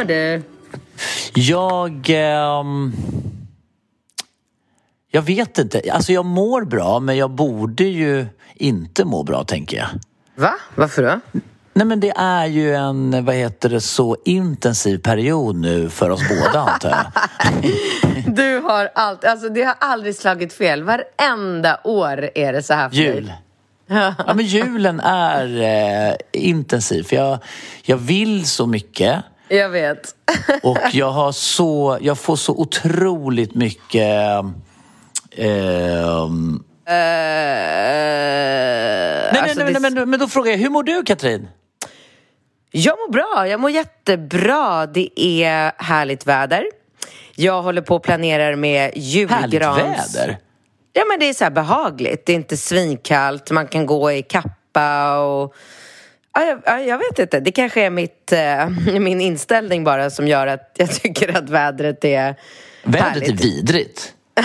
Mår du? Jag... ehm, jag vet inte. Alltså jag mår bra men jag borde ju inte må bra tänker jag. Va? Varför då? Nej men det är ju en, vad heter det, så intensiv period nu för oss båda antar jag. Du har allt, alltså det har aldrig slagit fel. Varenda år är det så här för. Jul. Ja men julen är eh, intensiv för jag, jag vill så mycket. Jag vet. Och jag har så, jag får så otroligt mycket ehm, Eh, Nej, alltså nej, nej, det- men, men då frågar jag, hur mår du Katrin? Jag mår bra, jag mår jättebra. Det är härligt väder. Jag håller på och planerar med Härligt julgrans... väder. Ja men det är så behagligt. Det är inte svinkallt, man kan gå i kappa och... Ja, jag, ja, jag vet inte, det kanske är mitt, eh, min inställning bara som gör att jag tycker att vädret är Vädret härligt. är vidrigt.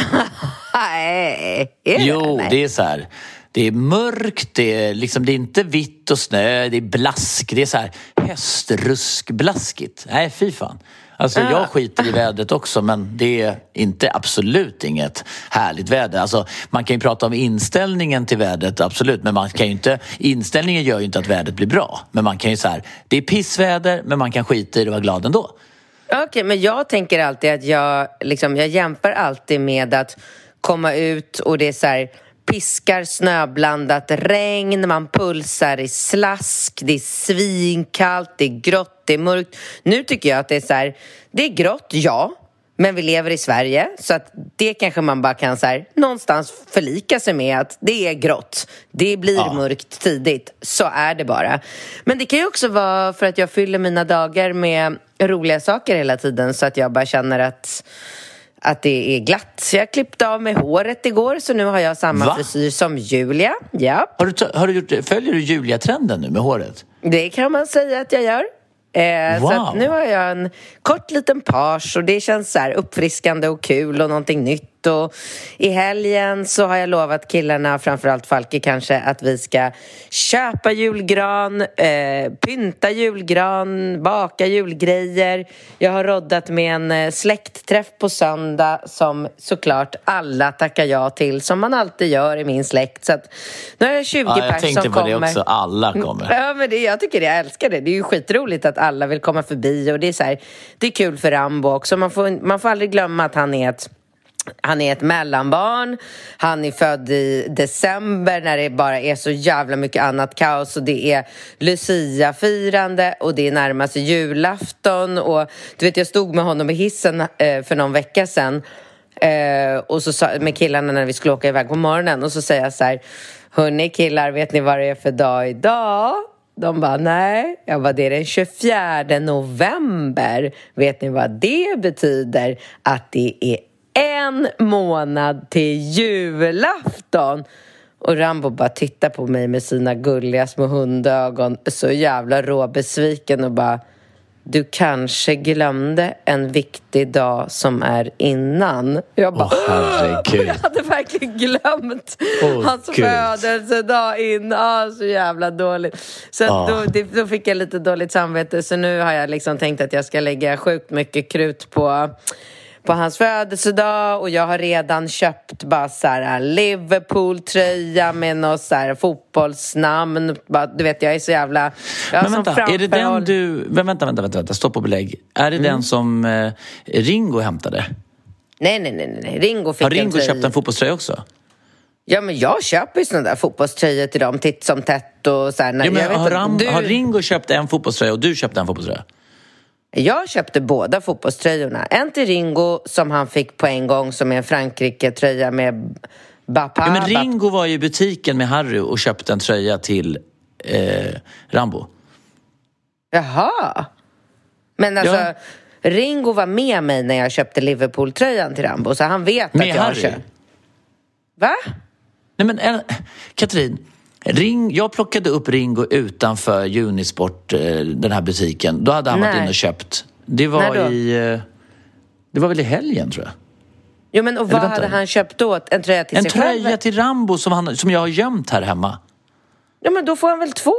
Nej, är det? Jo, Nej. det är så här. Det är mörkt, det är, liksom, det är inte vitt och snö, det är blask. Det är så här höstruskblaskigt. Nej, fy fan. Alltså jag skiter i vädret också men det är inte absolut inget härligt väder. Alltså, man kan ju prata om inställningen till vädret, absolut. Men man kan ju inte, inställningen gör ju inte att vädret blir bra. Men man kan ju så här, det är pissväder men man kan skita i det och vara glad ändå. Okej, men jag tänker alltid att jag, liksom, jag jämför alltid med att komma ut och det är så här piskar snöblandat regn, man pulsar i slask, det är svinkallt, det är grått, det är mörkt. Nu tycker jag att det är så här, det är grått, ja, men vi lever i Sverige så att det kanske man bara kan så här, någonstans förlika sig med att det är grått. Det blir Ja. mörkt tidigt. Så är det bara. Men det kan ju också vara för att jag fyller mina dagar med roliga saker hela tiden så att jag bara känner att att det är glatt. Så jag klippte av mig håret igår så nu har jag samma Va? frisyr som Julia. Ja, Har du, har du gjort, följer du Julia-trenden nu med håret? det kan man säga att jag gör. Eh, Så Wow. att nu har jag en kort liten page och det känns så här uppfriskande och kul och någonting nytt. Och I helgen så har jag lovat killarna, framförallt Falke kanske, att vi ska köpa julgran, eh, pynta julgran, baka julgrejer. Jag har roddat med en eh, släktträff på söndag som såklart alla tackar ja till, som man alltid gör i min släkt. Så att nu har jag 20 Ja, jag pers tänkte som på kommer. det också. Alla kommer. Ja, men det, jag tycker det, jag älskar det. Det är ju skitroligt att alla vill komma förbi och det är så här, det är kul för Rambo också. Man får, man får aldrig glömma att han är ett han är ett mellanbarn, han är född i december när det bara är så jävla mycket annat kaos och det är Lucia-firande och det är närmast julafton och du vet jag stod med honom i hissen eh, för någon vecka sedan eh, och så sa, med killarna när vi skulle åka iväg på morgonen och så säger jag så här Hörni killar, vet ni vad det är för dag idag? De bara, nej. Jag bara, det är den 24 november. Vet ni vad det betyder? Att det är en månad till julafton. Och Rambo bara tittar på mig med sina gulliga små hundögon, så jävla råbesviken och bara du kanske glömde en viktig dag som är innan. Jag bara, herregud. jag hade verkligen glömt Åh, hans Gud. födelsedag innan. Så jävla dåligt. Så Ah. då, då fick jag lite dåligt samvete. Så nu har jag liksom tänkt att jag ska lägga sjukt mycket krut på på hans födelsedag och jag har redan köpt bara så här Liverpool-tröja med något så här fotbollsnamn. Bara, du vet, jag är så jävla... Jag Men vänta, är det den framförhåll- du... Vänta, vänta, vänta, vänta. stopp och belägg. Är det Mm. den som eh, Ringo hämtade? Nej, nej, nej, nej. Ringo fick Har en Ringo tröja. köpt en fotbollströja också? Ja, men jag köper ju såna där fotbollströjor till dem titt som tätt och så här. när- Ja, men har, Ram, du... har Ringo köpt en fotbollströja och du köpte en fotbollströja? Jag köpte båda fotbollströjorna. En till Ringo som han fick på en gång som är en Frankrike-tröja med Bapa. Ja, men Ringo var ju i butiken med Harry och köpte en tröja till eh, Rambo. Jaha. Men alltså, Ja. Ringo var med mig när jag köpte Liverpool-tröjan till Rambo, så han vet Med att jag har Harry? köpt. Va? Nej men eh, Katrin, Ring, jag plockade upp Ringo utanför Unisport, eh, den här butiken. Då hade han varit Nej. inne och köpt. Det var i... Eh, det var väl i helgen tror jag. Jo, men och Eller vad vänta. hade han köpt då? En tröja till En sig tröja själv? till Rambo som, han, som jag har gömt här hemma. Ja, men då får han väl två?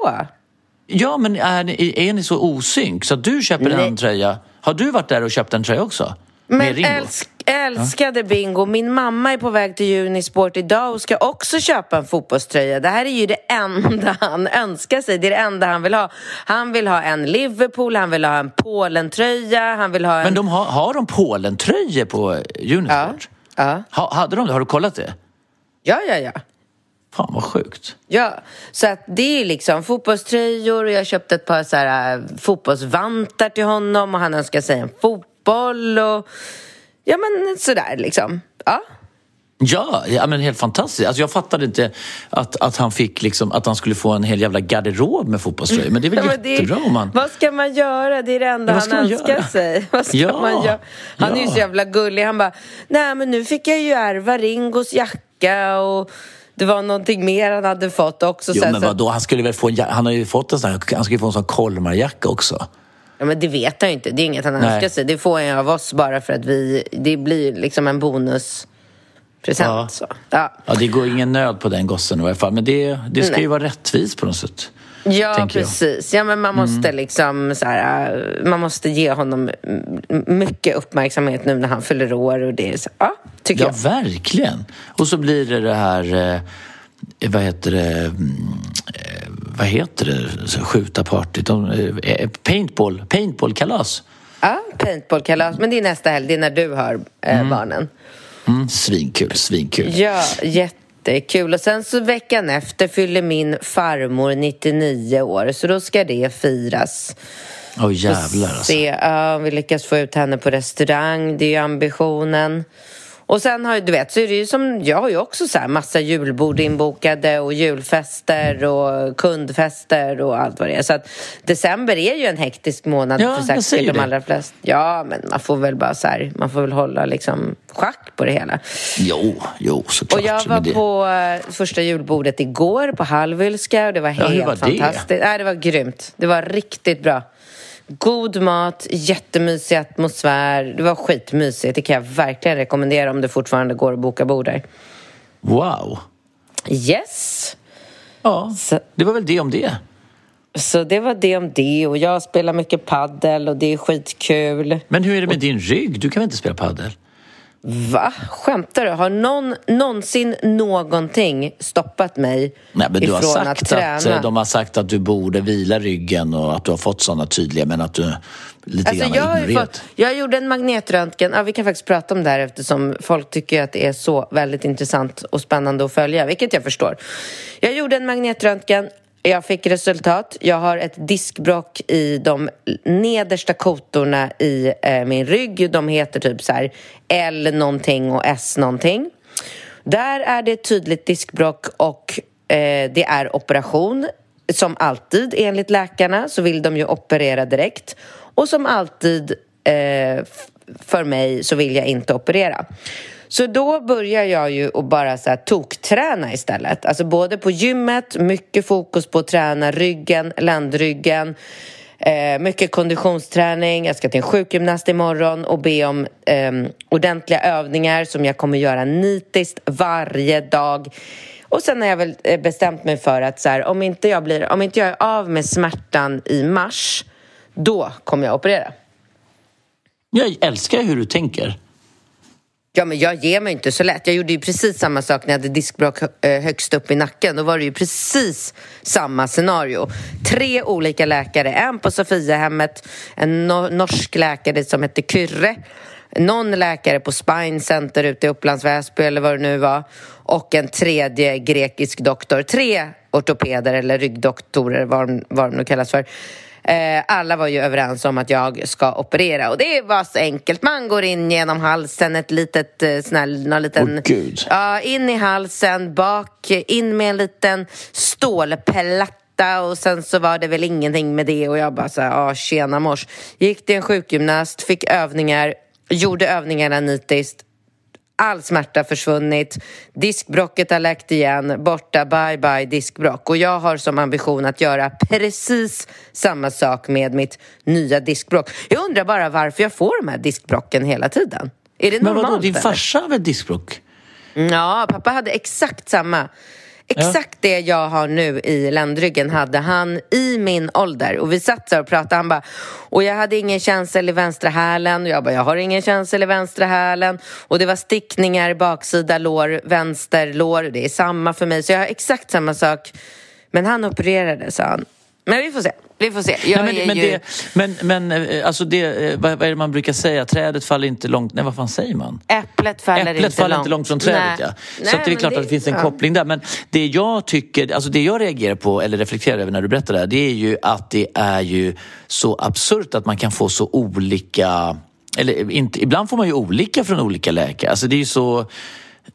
Ja, men är ni, är ni så osynk så att du köper Nej. en tröja? Har du varit där och köpt en tröja också? Men älsk, älskade Bingo, min mamma är på väg till Unisport idag och ska också köpa en fotbollströja. Det här är ju det enda han önskar sig, det är det enda han vill ha. Han vill ha en Liverpool, han vill ha en Polentröja, han vill ha en... Men de har, har de Polentröjor på Unisport? Ja, ja. Ha, hade de det? Har du kollat det? Ja, ja, ja. Fan vad sjukt. Ja, så att det är liksom fotbollströjor och jag köpte ett par så här, äh, fotbollsvantar till honom och han önskar sig en fotboll och ja men sådär liksom. Ja. Ja, ja men helt fantastiskt. Alltså jag fattade inte att, att han fick liksom, att han skulle få en hel jävla garderob med fotbollströjor. Men det är väl Ja, jättebra om man... Vad ska man göra? Det är det enda Ja, han önskar göra? sig. Vad ska Ja, man göra? Han är ju ja. så jävla gullig. Han bara, nej men nu fick jag ju ärva Ringos jacka och det var någonting mer han hade fått också. Jo men vadå, han skulle väl få en, ja- han har ju fått en sån här, han ju få en sån Kolmarjacka också. Ja, men det vet han ju inte. Det är inget han önskar sig. Det får han av oss bara för att vi... Det blir liksom en bonuspresent. Ja. Så. Ja. Ja, det går ingen nöd på den gossen i alla fall. Men det, det ska Nej. ju vara rättvist på något sätt. Ja, jag. Mm. precis. Ja, men man måste liksom så här, äh, man måste ge honom mycket uppmärksamhet nu när han fyller år och det är så, ja, tycker Ja, jag. verkligen. Och så blir det det här, eh, vad heter det, mm, vad heter det, skjuta partyt, De, eh, paintball, paintballkalas. Ja, paintballkalas. Men det är nästa helg, det är när du har äh, barnen. Mm, svinkul, svinkul. Ja, jättekul. Och sen så veckan efter fyller min farmor 99 år, så då ska det firas. Åh jävlar alltså. Se, ja, vi lyckas få ut henne på restaurang, det är ju ambitionen. Och sen har ju, du vet, så är det ju som, jag har ju också så här massa julbord inbokade och julfester och kundfester och allt vad det är. Så att december är ju en hektisk månad Ja, för säkert de det. allra flesta. Ja, men man får väl bara så här, man får väl hålla liksom schack på det hela. Jo, jo såklart. Och jag var det- på eh, första julbordet igår på Halvylska och det var Ja, helt hur var det? fantastiskt. Nej, det var grymt. Det var riktigt bra. God mat, jättemysig atmosfär. Det var skitmysigt. Det kan jag verkligen rekommendera om det fortfarande går att boka bord där. Wow. Yes! Ja, Så- det var väl det om det. Så det var det om det och jag spelar mycket paddel och det är skitkul. Men hur är det med din rygg? Du kan väl inte spela padel? Va? Skämtar du? Har någon någonsin någonting stoppat mig Nej, men du har ifrån att sagt träna? att, eh, de har sagt att du borde vila ryggen och att du har fått sådana tydliga men att du lite Alltså grann jag, har har fått, jag gjorde en magnetröntgen, ja, vi kan faktiskt prata om det här eftersom folk tycker att det är så väldigt intressant och spännande att följa, vilket jag förstår. Jag gjorde en magnetröntgen, jag fick resultat. Jag har ett diskbrock i de nedersta kotorna i eh, min rygg. De heter typ så här L någonting och S någonting. Där är det ett tydligt diskbrock och eh, det är operation. Som alltid, enligt läkarna, så vill de ju operera direkt. Och som alltid eh, för mig så vill jag inte operera. Så då börjar jag ju att bara så här tokträna istället. Alltså både på gymmet, mycket fokus på att träna ryggen, ländryggen. Eh, mycket konditionsträning. Jag ska till en sjukgymnast imorgon och be om eh, ordentliga övningar som jag kommer göra nitiskt varje dag. Och sen har jag väl eh, bestämt mig för att så här, om, inte jag blir, om inte jag är av med smärtan i mars, då kommer jag operera. Jag älskar hur du tänker. Ja, men jag ger mig inte så lätt. Jag gjorde ju precis samma sak när jag hade diskbråck eh, högst upp i nacken. Då var det ju precis samma scenario. Tre olika läkare, en på Sofiahemmet, en norsk läkare som hette Kyrre någon läkare på Spine Center ute i Upplands Väsby eller vad det nu var och en tredje grekisk doktor. Tre ortopeder eller ryggdoktorer, vad, vad de nu kallas för. Eh, alla var ju överens om att jag ska operera och det var så enkelt. Man går in genom halsen, ett litet eh, snäll, någon liten... Oh, Gud. Ja, in i halsen, bak, in med en liten stålplatta och sen så var det väl ingenting med det och jag bara så här, ja tjena mors. Gick till en sjukgymnast, fick övningar, gjorde övningarna nitiskt all smärta försvunnit, diskbrocket har läkt igen, borta, bye bye diskbrock. Och jag har som ambition att göra precis samma sak med mitt nya diskbrock. Jag undrar bara varför jag får de här diskbrocken hela tiden. Är det normalt? Men vadå, din farsa väl diskbrock? Ja, pappa hade exakt samma. Exakt ja. det jag har nu i ländryggen hade han i min ålder. Och vi satt där och pratade. Han bara, och jag hade ingen känsel i vänstra hälen. Och jag bara, jag har ingen känsel i vänstra hälen. Och det var stickningar, baksida lår, vänster lår. Det är samma för mig. Så jag har exakt samma sak. Men han opererade, sa han. Men vi får se. Vi får se. Jag Nej, men, men, ju... det, men, men eh, alltså det, eh, vad, vad, är det man brukar säga? Trädet faller inte långt... Nej, vad fan säger man? Äpplet faller, Äpplet inte, faller långt. inte långt från trädet, Nej. ja. Nej, Så det är klart det, att det finns en koppling där. Men det jag tycker, alltså det jag reagerar på, eller reflekterar över när du berättar det här, det är ju att det är ju så absurt att man kan få så olika... Eller inte, ibland får man ju olika från olika läkare. Alltså det är ju så...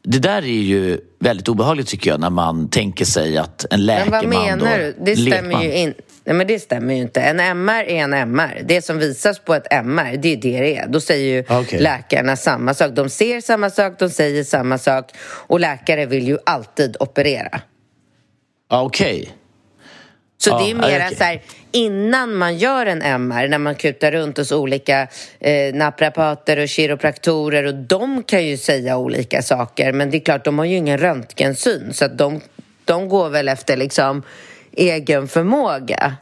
Det där är ju väldigt obehagligt tycker jag när man tänker sig att en Men läkeman vad menar du? Det stämmer lekman- ju inte. Nej, men det stämmer ju inte. En MR är en MR. Det som visas på ett MR, det är det det är. Då säger ju Okej. läkarna samma sak. De ser samma sak, de säger samma sak. Och läkare vill ju alltid operera. Ja, Okej. Så Ja, det är mer okej. så här, innan man gör en MR, när man kutar runt hos olika eh, naprapater och kiropraktorer och de kan ju säga olika saker, men det är klart, de har ju ingen röntgensyn, så att de, de går väl efter liksom egen förmåga.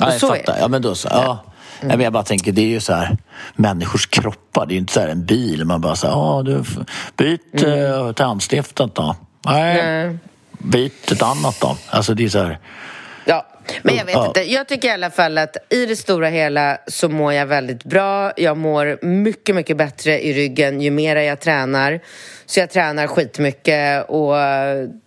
Ja, jag så fattar. Ja, men då så. Ja. Nej, men jag bara tänker, det är ju så här människors kroppar. Det är ju inte så här en bil. Man bara så här, ja du, f- byt mm. tandstiftet då. Nej, byt ett annat då. Alltså det är så här. Ja, men jag vet inte. Jag tycker i alla fall att i det stora hela så mår jag väldigt bra. Jag mår mycket, mycket bättre i ryggen ju mer jag tränar. Så jag tränar skitmycket och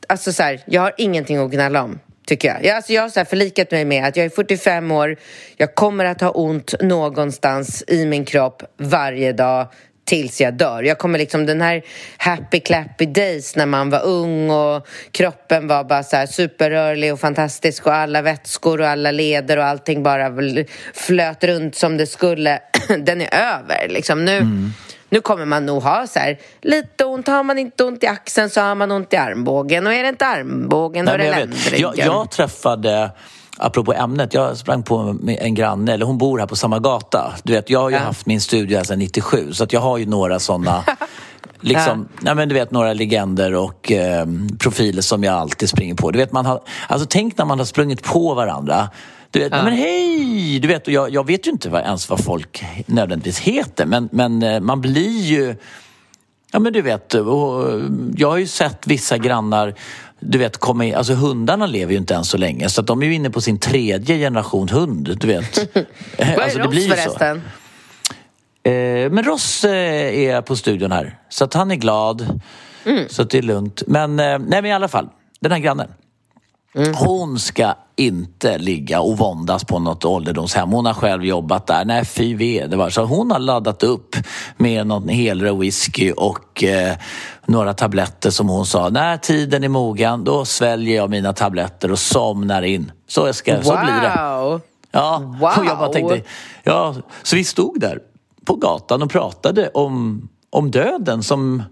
alltså så här, jag har ingenting att gnälla om. Tycker jag. Jag, alltså jag har så förlikat mig med att jag är 45 år, jag kommer att ha ont någonstans i min kropp varje dag tills jag dör. Jag kommer liksom den här happy clappy days när man var ung och kroppen var bara så superrörlig och fantastisk och alla vätskor och alla leder och allting bara flöt runt som det skulle. Den är över liksom. Nu, nu kommer man nog ha så här lite ont. Har man inte ont i axeln så har man ont i armbågen och är det inte armbågen då är det ländryggen. jag, jag träffade, apropå ämnet, jag sprang på en granne, eller hon bor här på samma gata. Du vet, jag har ju Ja. haft min studio här sedan 97 så att jag har ju några sådana Liksom, nej men du vet några legender och eh, profiler som jag alltid springer på. Du vet, man har, alltså tänk när man har sprungit på varandra. Du vet, men hej! Du vet, och jag, jag vet ju inte vad, ens vad folk nödvändigtvis heter men, men eh, man blir ju Ja men du vet, och jag har ju sett vissa grannar du vet, komma in, alltså hundarna lever ju inte än så länge så att de är ju inne på sin tredje generation hund, du vet. Vad är alltså, det Ross blir så. förresten? Eh, men Ross eh, är på studion här, så att han är glad. Mm. Så att det är lugnt. Men, eh, nej, men i alla fall, den här grannen. Mm. Hon ska inte ligga och våndas på något ålderdomshem. Hon har själv jobbat där. Nej, fy vede. var. Så hon har laddat upp med någon helre whisky och eh, några tabletter som hon sa. När tiden är mogen, då sväljer jag mina tabletter och somnar in. Så, ska, så blir det. Wow! Ja, Wow. och jag bara tänkte, ja, så vi stod där på gatan och pratade om, om döden som...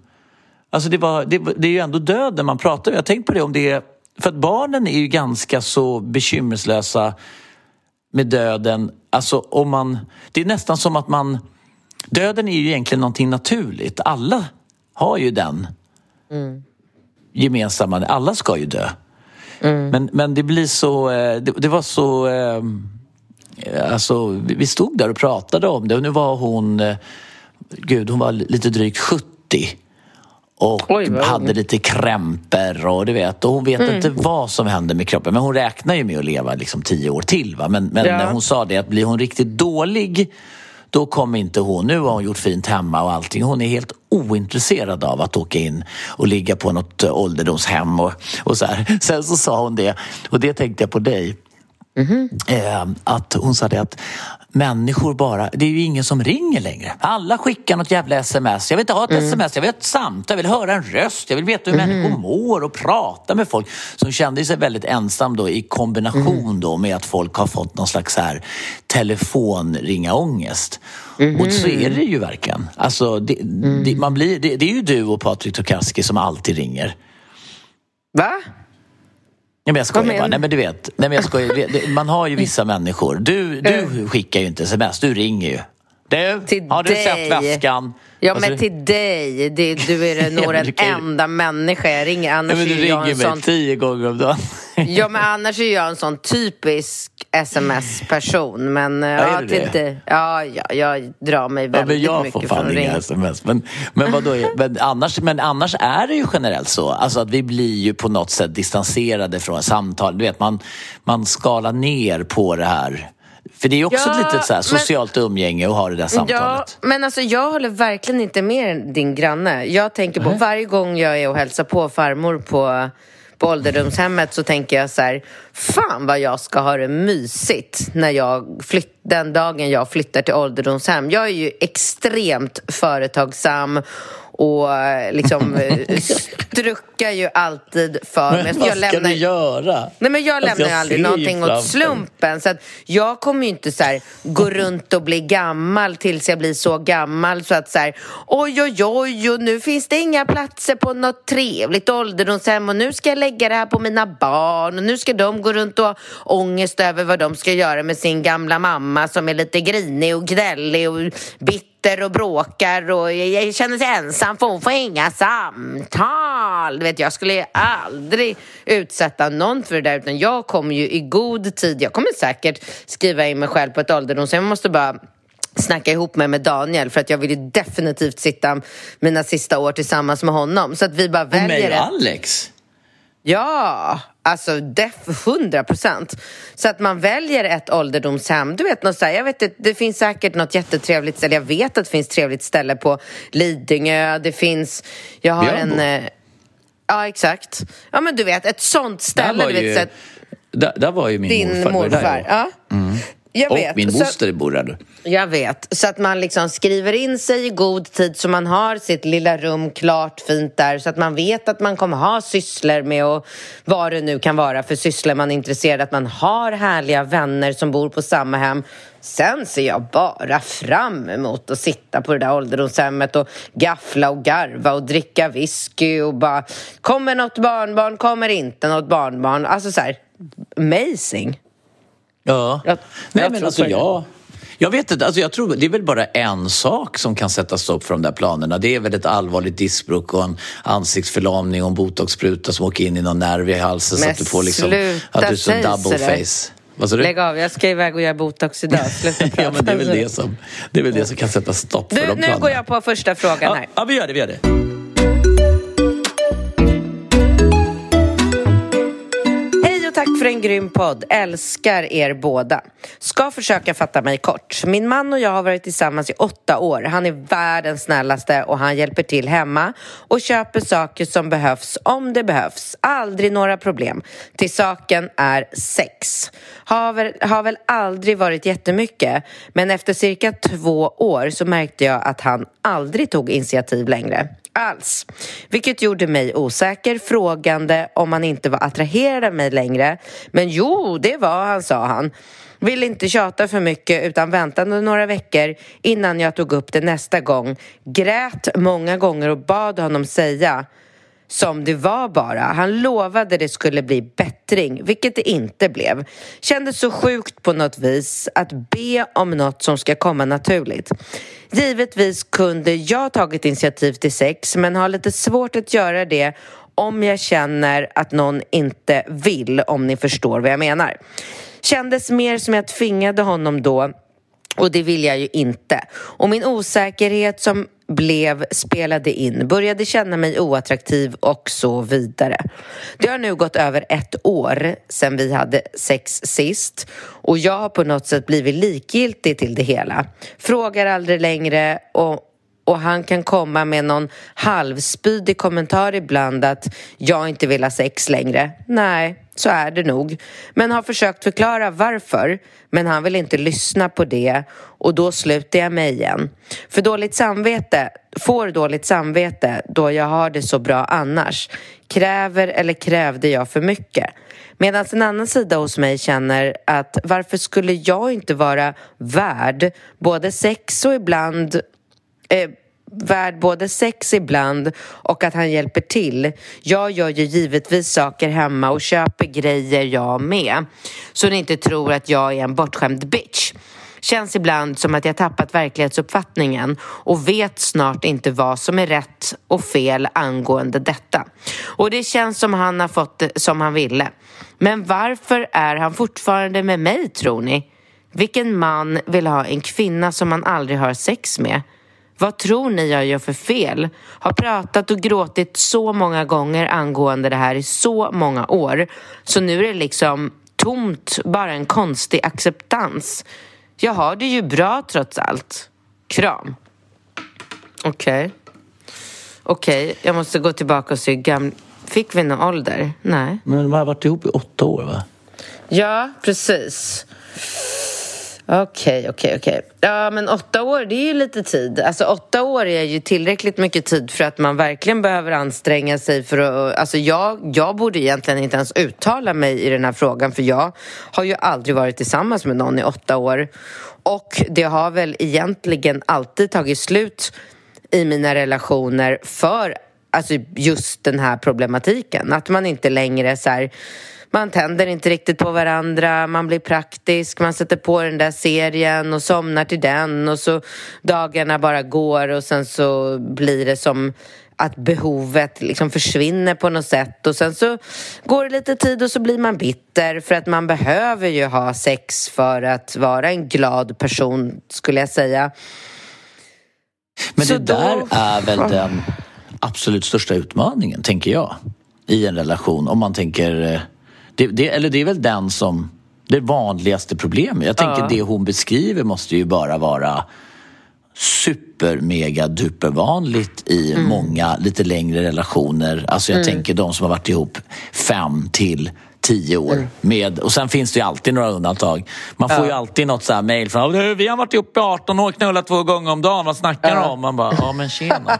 Alltså det, var, det, det är ju ändå döden man pratar om. Jag har tänkt på det om det är... För att barnen är ju ganska så bekymmerslösa med döden. Alltså om man... Det är nästan som att man... Döden är ju egentligen någonting naturligt. Alla har ju den gemensamma... Alla ska ju dö. Men, men det blir så... eh, Det, det var så... eh, Alltså, vi vi stod där och pratade om det och nu var hon... eh, gud, hon var lite drygt 70. Och Oj, hade lite krämper och du vet. Och hon vet Mm. inte vad som händer med kroppen. Men hon räknar ju med att leva liksom tio år till. Va? Men, men Ja. när hon sa det att blir hon riktigt dålig då kommer inte hon, nu har hon gjort fint hemma och allting. Hon är helt ointresserad av att åka in och ligga på något ålderdomshem och, och så här. Sen så sa hon det, och det tänkte jag på dig. Eh, att hon sa det att människor bara, det är ju ingen som ringer längre. Alla skickar något jävla sms. Jag vill inte ha ett sms, jag vill ha ett samtal, jag vill höra en röst, jag vill veta hur människor mår och prata med folk. Hon kände sig väldigt ensam då i kombination då med att folk har fått någon slags här telefonringaångest. Och så är det ju verkligen. Alltså, det, det, man blir, det, det är ju du och Patrik Tokarski som alltid ringer. Va? Nej men jag skojar bara. Nej men du vet, nej, men jag skojar. Man har ju vissa människor. Du, du skickar ju inte sms, du ringer ju. Du, Till har du dig. sett väskan? Ja, Alltså, men till dig. Det, du är nog den enda människa jag ringer. nej, Annars men du ringer en mig sån... tio gånger om dagen. Ja, men annars är jag en sån typisk sms-person. Men eh, är ja, till inte, ja, ja, jag drar mig Ja, väldigt men jag mycket får fan inga sms. Men, men, vadå, men, annars, men annars är det ju generellt så. Alltså att vi blir ju på något sätt distanserade från samtal. Du vet, man, man skalar ner på det här. För det är också Ja, ett litet så här, men- socialt umgänge att ha det där Ja, samtalet. men alltså jag håller verkligen inte med din granne. Jag tänker på varje gång jag är och hälsar på farmor på, på ålderdomshemmet så tänker jag så här, fan vad jag ska ha det mysigt när jag flytt, den dagen jag flyttar till ålderdomshem. Jag är ju extremt företagsam och eh, liksom eh, struckar ju alltid för mig. Men vad Jag ska lämnar- du göra? Nej men jag Alltså, lämnar ju jag aldrig någonting åt slumpen så att jag kommer ju inte så här, gå runt och bli gammal tills jag blir så gammal så att så här, oj oj oj och nu finns det inga platser på något trevligt ålderdomshem och nu ska jag lägga det här på mina barn och nu ska de gå runt och ha ångest över vad de ska göra med sin gamla mamma som är lite grinig och gnällig och bitter och bråkar och jag- jag känner sig ensam för hon får inga samtal. Vet, jag skulle aldrig utsätta någon för det där utan jag kommer ju i god tid. Jag kommer säkert skriva in mig själv på ett ålderdomshem. Jag måste bara snacka ihop mig med Daniel för att jag vill ju definitivt sitta mina sista år tillsammans med honom. Så att vi bara Och mig väljer och Alex. Ja, alltså def 100 procent. Så att man väljer ett ålderdomshem. Du vet, något så här, jag vet, det, det finns säkert något jättetrevligt ställe. Jag vet att det finns trevligt ställe på Lidingö. Det finns... Jag har Björnbo. en... Ja, exakt. Ja, men du vet, ett sånt Där ställe. var, Du vet, ju, så att där, där var ju min din morfar. Där morfar. jag var. Ja. Jag Och vet. min Så- moster bor där. jag vet. Så att man liksom skriver in sig i god tid så man har sitt lilla rum klart fint där så att man vet att man kommer ha sysslor med och vad det nu kan vara för sysslor man är intresserad att man har härliga vänner som bor på samma hem. Sen ser jag bara fram emot att sitta på det där ålderdomshemmet och gaffla och garva och dricka whisky och bara kommer något barnbarn, kommer inte något barnbarn. Alltså så här, amazing. Ja. Jag- Nej, jag men alltså jag... Jag vet inte, alltså jag tror det är väl bara en sak som kan sätta stopp för de där planerna. Det är väl ett allvarligt diskbråck och en ansiktsförlamning och en botoxspruta som åker in i någon nerv i halsen så Men att du får liksom... att du så double face. Vad? Lägg av, jag ska iväg och göra botox idag. Sluta prata. ja, men det är väl det som, det är väl det som kan sätta stopp för Du, de nu planerna. går jag på första frågan Ja, här. ja, vi gör det, vi gör det. För en grym podd. Älskar er båda. Ska försöka fatta mig kort. Min man och jag har varit tillsammans i åtta år. Han är världens snällaste och han hjälper till hemma och köper saker som behövs om det behövs. Aldrig några problem. Till saken är sex. Har väl, har väl aldrig varit jättemycket men efter cirka två år så märkte jag att han aldrig tog initiativ längre alls. Vilket gjorde mig osäker, frågande om han inte var attraherad av mig längre. Men jo, det var han, sa han. Vill inte tjata för mycket utan väntade några veckor innan jag tog upp det nästa gång. Grät många gånger och bad honom säga som det var bara. Han lovade det skulle bli bättring, vilket det inte blev. Kändes så sjukt på något vis att be om något som ska komma naturligt. Givetvis kunde jag tagit initiativ till sex men har lite svårt att göra det om jag känner att någon inte vill, om ni förstår vad jag menar. Kändes mer som jag tvingade honom då och det vill jag ju inte. Och min osäkerhet som blev spelade in, började känna mig oattraktiv och så vidare. Det har nu gått över ett år sedan vi hade sex sist och jag har på något sätt blivit likgiltig till det hela. Frågar aldrig längre och och han kan komma med någon halvspydig kommentar ibland att jag inte vill ha sex längre. Nej, så är det nog. Men har försökt förklara varför. Men han vill inte lyssna på det och då slutar jag mig igen. För dåligt samvete, får dåligt samvete då jag har det så bra annars. Kräver eller krävde jag för mycket? Medan en annan sida hos mig känner att varför skulle jag inte vara värd både sex och ibland eh, värd både sex ibland och att han hjälper till. Jag gör ju givetvis saker hemma och köper grejer jag med. Så ni inte tror att jag är en bortskämd bitch. Känns ibland som att jag tappat verklighetsuppfattningen och vet snart inte vad som är rätt och fel angående detta. Och det känns som han har fått det som han ville. Men varför är han fortfarande med mig, tror ni? Vilken man vill ha en kvinna som man aldrig har sex med? Vad tror ni jag gör för fel? Har pratat och gråtit så många gånger angående det här i så många år. Så nu är det liksom tomt, bara en konstig acceptans. Jag har det ju bra trots allt. Kram. Okej. Okay. Okej, okay, jag måste gå tillbaka och se gamla... Fick vi någon ålder? Nej. Men de har varit ihop i åtta år, va? Ja, precis. Okej, okay, okej, okay, okej. Okay. Ja, men åtta år, det är ju lite tid. Alltså åtta år är ju tillräckligt mycket tid för att man verkligen behöver anstränga sig för att... Alltså jag, jag borde egentligen inte ens uttala mig i den här frågan för jag har ju aldrig varit tillsammans med någon i åtta år. Och det har väl egentligen alltid tagit slut i mina relationer för alltså just den här problematiken. Att man inte längre så här man tänder inte riktigt på varandra, man blir praktisk, man sätter på den där serien och somnar till den och så dagarna bara går och sen så blir det som att behovet liksom försvinner på något sätt och sen så går det lite tid och så blir man bitter för att man behöver ju ha sex för att vara en glad person skulle jag säga. Men så det där då... är väl den absolut största utmaningen, tänker jag, i en relation. Om man tänker eh, det, det, eller det är väl den som... Det vanligaste problemet. Jag tänker ja. det hon beskriver måste ju bara vara super, mega, duper vanligt i mm. många lite längre relationer. Alltså jag mm. tänker de som har varit ihop fem till tio år. Mm. Med, och sen finns det ju alltid några undantag. Man får ja. ju alltid något så här mejl från vi har varit ihop i 18 år, knullat två gånger om dagen, vad snackar du ja. om? Man bara, ja men tjena.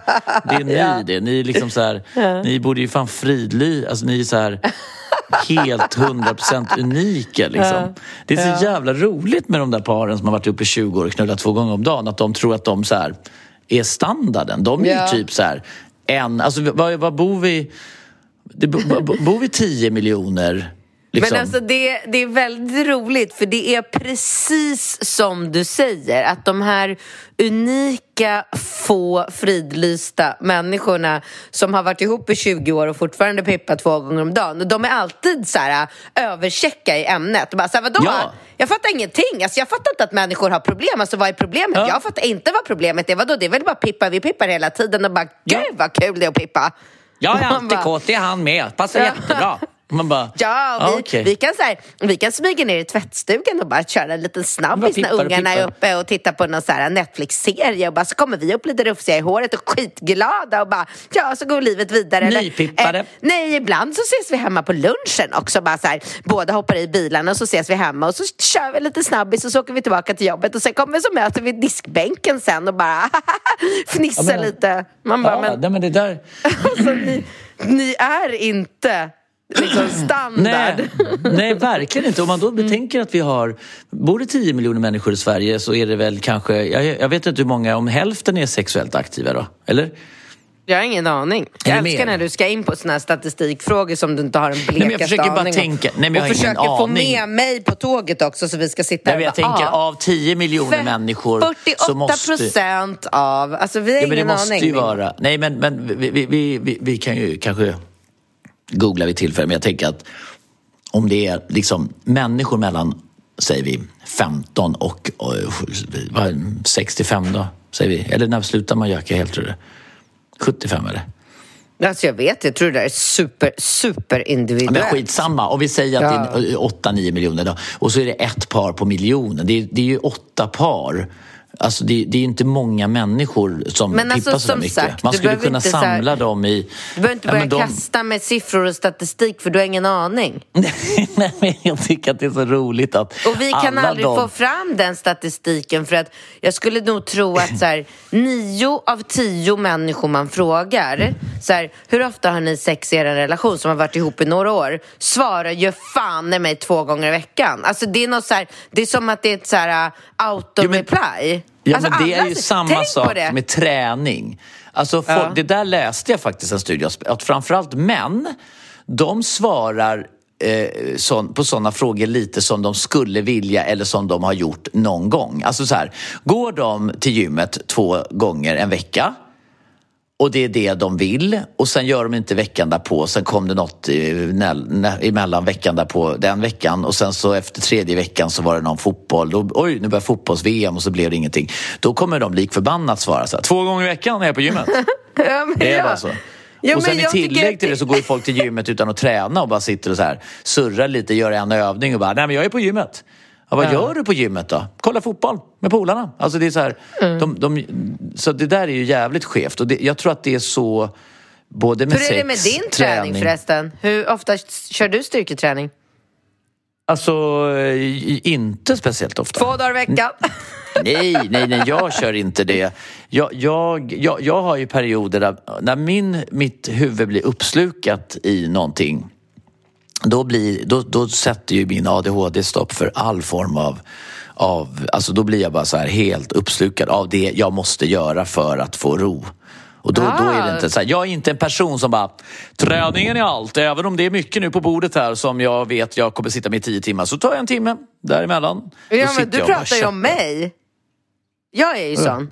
Det är ni ja. det. Ni liksom så här, ni borde ju fan fridly, alltså ni är så här helt hundra procent unika. Liksom. Det är så jävla roligt med de där paren som har varit uppe i 20 år och knullat två gånger om dagen. Att de tror att de så här, är standarden. De är ju typ så här, en... Alltså vad, vad bor vi... Det, bor vi 10 miljoner Liksom. Men alltså det, det är väldigt roligt för det är precis som du säger att de här unika, få, fridlysta människorna som har varit ihop i 20 år och fortfarande pippar två gånger om dagen de är alltid så här överchecka i ämnet. Bara så här, vadå? Ja. Jag fattar ingenting. Alltså, jag fattar inte att människor har problem. Alltså, vad är problemet? Ja. Jag fattar inte vad problemet är. Vadå? Det är väl bara pippa. Vi pippar hela tiden och bara, gud vad kul det är att pippa. Jag är alltid kåt, det är han med. Passar jättebra. Man bara, ja, vi, ah, okay. vi, kan så här, vi kan smyga ner i tvättstugan och bara köra en liten snabbis när ungarna är uppe och tittar på någon Netflix-serie och bara så kommer vi upp lite rufsiga i håret och skitglada och bara ja, så går livet vidare. Nypippade. Eh, nej, ibland så ses vi hemma på lunchen också. Bara så här, båda hoppar i bilarna och så ses vi hemma och så kör vi lite snabbis och så åker vi tillbaka till jobbet och sen kommer vi så möter vi diskbänken sen och bara fnissar ja, lite. Man bara, ja, men, men det där... alltså, ni, ni är inte liksom standard. Nej, nej, verkligen inte. Om man då mm. betänker att vi har, bor det 10 miljoner människor i Sverige så är det väl kanske, jag, jag vet inte hur många, om hälften är sexuellt aktiva då? Eller? Jag har ingen aning. Jag älskar när du ska in på såna här statistikfrågor som du inte har en blekaste nej, jag försöker bara tänka. Nej, men jag och försöker få med mig på tåget också så vi ska sitta nej, jag bara, tänker av 10 miljoner människor 48 så måste... procent av... Alltså vi har ja, ingen men det måste aning. Ju vara, nej men, men vi, vi, vi, vi kan ju kanske googla vid tillfälle, men jag tänker att om det är liksom människor mellan säger vi 15 och, och, vad, 65 då, säger vi. Eller när slutar man göka helt tror du? 75 eller? Alltså jag vet, jag tror det där är super, super individuellt. Men skitsamma, om vi säger att Ja. det är 8-9 miljoner då, och så är det ett par på miljonen. Det är, det är ju åtta par. Alltså det, det är inte många människor som Men alltså, tippar så som mycket. sagt, Man skulle kunna så här- samla dem i... Du behöver inte Ja, börja de- kasta med siffror och statistik för du har ingen aning. Nej, men jag tycker att det är så roligt att Och vi kan aldrig de... få fram den statistiken för att jag skulle nog tro att så här, nio av tio människor man frågar så här, hur ofta har ni sex i er relation som har varit ihop i några år svarar ju fan i mig två gånger i veckan. Alltså det är något så här, det är som att det är ett så här auto-reply. Ja, alltså, men det är ju samma sak med träning. Alltså, folk, Ja. Det där läste jag faktiskt en studie att framförallt män, de svarar eh, sån, på sådana frågor lite som de skulle vilja eller som de har gjort någon gång. Alltså så här, går de till gymmet två gånger en vecka och det är det de vill och sen gör de inte veckan därpå. Sen kom det något emellan veckan därpå den veckan och sen så efter tredje veckan så var det någon fotboll. Då, oj, nu börjar fotbolls-VM och så blev det ingenting. Då kommer de lik förbannat svara så här, två gånger i veckan är jag på gymmet. Ja, Det är ja. bara så. Ja, och sen i tillägg att till det så går ju folk till gymmet utan att träna och bara sitter och så här surrar lite, gör en övning och bara, nej men jag är på gymmet. Ja, vad gör du på gymmet då? Kolla fotboll med polarna. Alltså det är så här, Mm. de, de, så det där är ju jävligt skevt och det, jag tror att det är så både med Hur är det med sex, din träning, förresten? Hur ofta kör du styrketräning? Alltså, inte speciellt ofta. Två dagar i veckan? Nej, nej, nej, jag kör inte det. Jag, jag, jag, jag har ju perioder där när min, mitt huvud blir uppslukat i någonting då, blir, då, då sätter ju min ADHD stopp för all form av, av... Alltså då blir jag bara så här helt uppslukad av det jag måste göra för att få ro. Och då, då är det inte så här, jag är inte en person som bara träningen är allt, även om det är mycket nu på bordet här som jag vet jag kommer sitta med i tio timmar så tar jag en timme däremellan. Ja, men du pratar ju om mig. Jag är ju sån.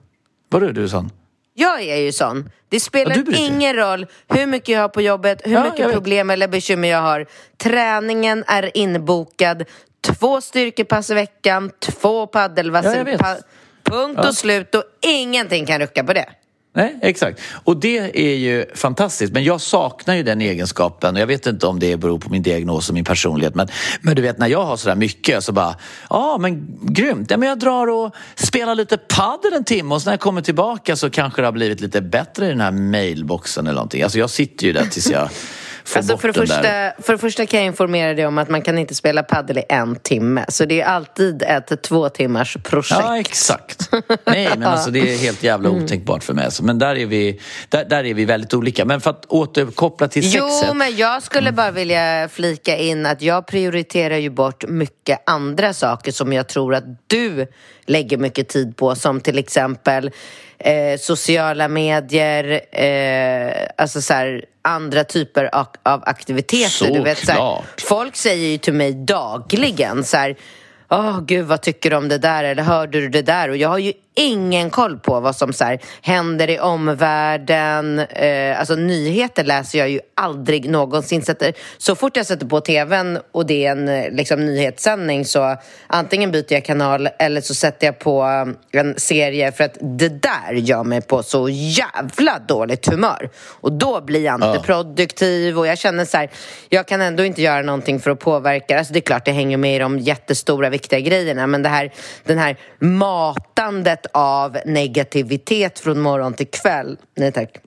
Vadå du sån? Jag är ju sån. Det spelar Ja, ingen roll hur mycket jag har på jobbet, hur Ja, mycket problem eller bekymmer jag har. Träningen är inbokad. Två styrkepass i veckan, två Ja, jag paddelvassar. vet. pa- punkt och slut och ingenting kan rucka på det. Nej, exakt. Och det är ju fantastiskt. Men jag saknar ju den egenskapen. Jag vet inte om det beror på min diagnos och min personlighet. Men, men du vet, när jag har sådär mycket så bara, ja men grymt. Ja, men jag drar och spelar lite padel en timme och sen när jag kommer tillbaka så kanske det har blivit lite bättre i den här mailboxen eller någonting. Alltså jag sitter ju där tills jag får Alltså bort för, det den där. första, för det första kan jag informera dig om att man kan inte spela paddel i en timme. Så det är alltid ett två timmars projekt. Ja, exakt. Nej, men alltså det är helt jävla Mm. otänkbart för mig. Alltså. Men där är, vi, där, där är vi väldigt olika. Men för att återkoppla till Jo, sexet. men jag skulle bara vilja flika in att jag prioriterar ju bort mycket andra saker som jag tror att du lägger mycket tid på, som till exempel eh, sociala medier, eh, alltså så här, andra typer av, av aktiviteter. du vet, så här, folk säger ju till mig dagligen så här, Åh gud, vad tycker du om det där? Eller hörde du det där? Och jag har ju ingen koll på vad som så här, händer i omvärlden. Eh, alltså nyheter läser jag ju aldrig någonsin. Sätter, så fort jag sätter på tvn och det är en eh, liksom, nyhetssändning så antingen byter jag kanal eller så sätter jag på eh, en serie för att det där gör mig på så jävla dåligt humör. Och då blir jag inte produktiv och jag känner så här, jag kan ändå inte göra någonting för att påverka. Alltså det är klart det hänger med i de jättestora viktiga grejerna men det här, den här matandet av negativitet från morgon till kväll. Nej tack.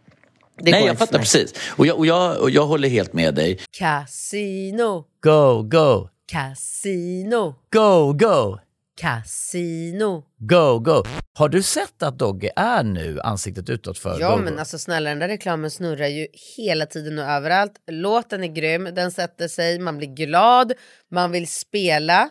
Det Nej, jag fattar mig. precis. Och jag, och, jag, och jag håller helt med dig. Casino, Go, go, casino, go, go, casino. go, go. Har du sett att Dogge är nu ansiktet utåt för Ja go, men go? alltså snälla den där reklamen snurrar ju hela tiden och överallt. Låten är grym, den sätter sig, man blir glad, man vill spela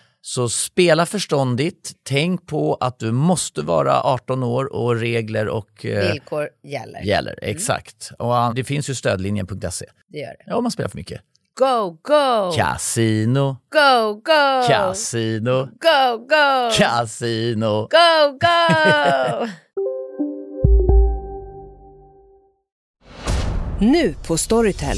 Så spela förståndigt, tänk på att du måste vara 18 år och regler och eh, Villkor gäller. gäller. Exakt. Och ah, det finns ju stödlinjen.se. Det gör det. Ja, om man spelar för mycket. Go, go! Casino, Go, go! casino, Go, go! casino. Go, go! Nu på Storytel.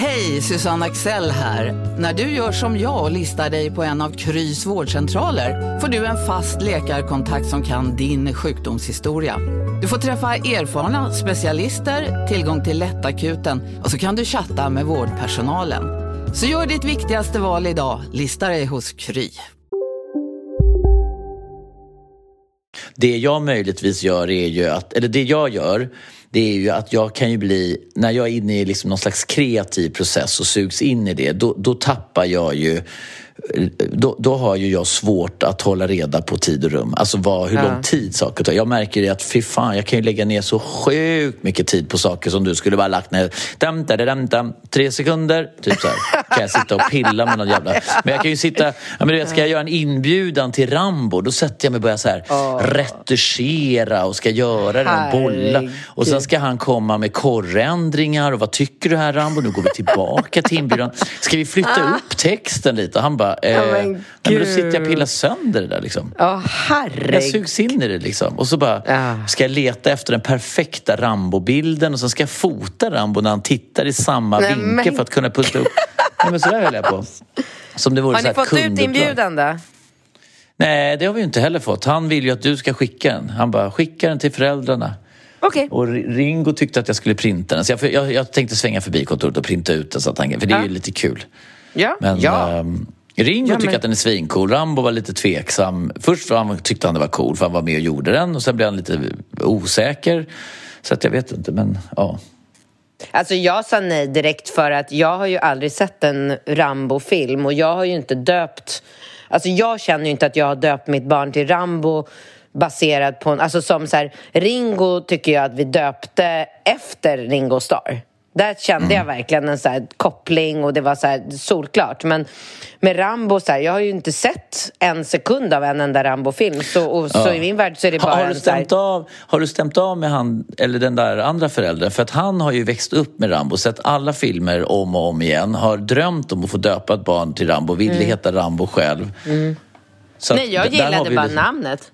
Hej, Susanne Axel här. När du gör som jag och listar dig på en av Krys vårdcentraler får du en fast läkarkontakt som kan din sjukdomshistoria. Du får träffa erfarna specialister, tillgång till lättakuten och så kan du chatta med vårdpersonalen. Så gör ditt viktigaste val idag, lista dig hos Kry. Det jag möjligtvis gör är ju att, eller det jag gör, det är ju att jag kan ju bli, när jag är inne i liksom någon slags kreativ process och sugs in i det, då, då tappar jag ju då, då har ju jag svårt att hålla reda på tid och rum. Alltså vad, hur Ja. lång tid saker tar. Jag märker att fy fan, jag kan ju lägga ner så sjukt mycket tid på saker som du skulle bara lagt ner dam, dam, dam, dam, tre sekunder. Typ så här. Kan jag sitta och pilla med någon jävla... Men jag kan ju sitta... Ja, men du vet, ska jag göra en inbjudan till Rambo då sätter jag mig och börjar så här retuschera och ska göra och bolla. Och sen ska han komma med korrändringar och vad tycker du här Rambo? Nu går vi tillbaka till inbjudan. Ska vi flytta upp texten lite? Och han bara, eh, Ja, men nej, men då sitter jag och pillar sönder det där liksom. Ja, Jag herregud. sugs in i det liksom. Och så bara ska jag leta efter den perfekta Rambo-bilden och sen ska jag fota Rambo när han tittar i samma Nej, vinkel men- för att kunna pusta upp. Nej, men sådär höll jag på. Som det vore Har ni fått ut kunduppdrag. inbjudan då? Nej, det har vi ju inte heller fått. Han vill ju att du ska skicka den. Han bara, skicka den till föräldrarna. Okej. Och Ringo tyckte att jag skulle printa den. Så jag, jag, jag tänkte svänga förbi kontoret och printa ut den. Så att han, för det är ju Ja. lite kul. Ja. Men ja. ehm, Ringo Ja, tycker att den är svincool. Rambo var lite tveksam. Först han, tyckte han det var cool för han var med och gjorde den. Och sen blev han lite osäker. Så att jag vet inte, men ja. Alltså jag sa nej direkt för att jag har ju aldrig sett en Rambo-film och jag har ju inte döpt... Alltså jag känner ju inte att jag har döpt mitt barn till Rambo baserat på en... Alltså som så här, Ringo tycker jag att vi döpte efter Ringo Starr. Där kände jag verkligen en så här koppling och det var så här solklart. Men med Rambo, så här, jag har ju inte sett en sekund av en enda Rambo-film. Så, och, så Ja. i min värld så är det bara har, du en så här, stämt av, har du stämt av med han, eller den där andra föräldern? För att han har ju växt upp med Rambo, sett alla filmer om och om igen. Har drömt om att få döpa ett barn till Rambo, vill Mm. heta Rambo själv. Så att Nej, jag har gillade bara liksom- namnet.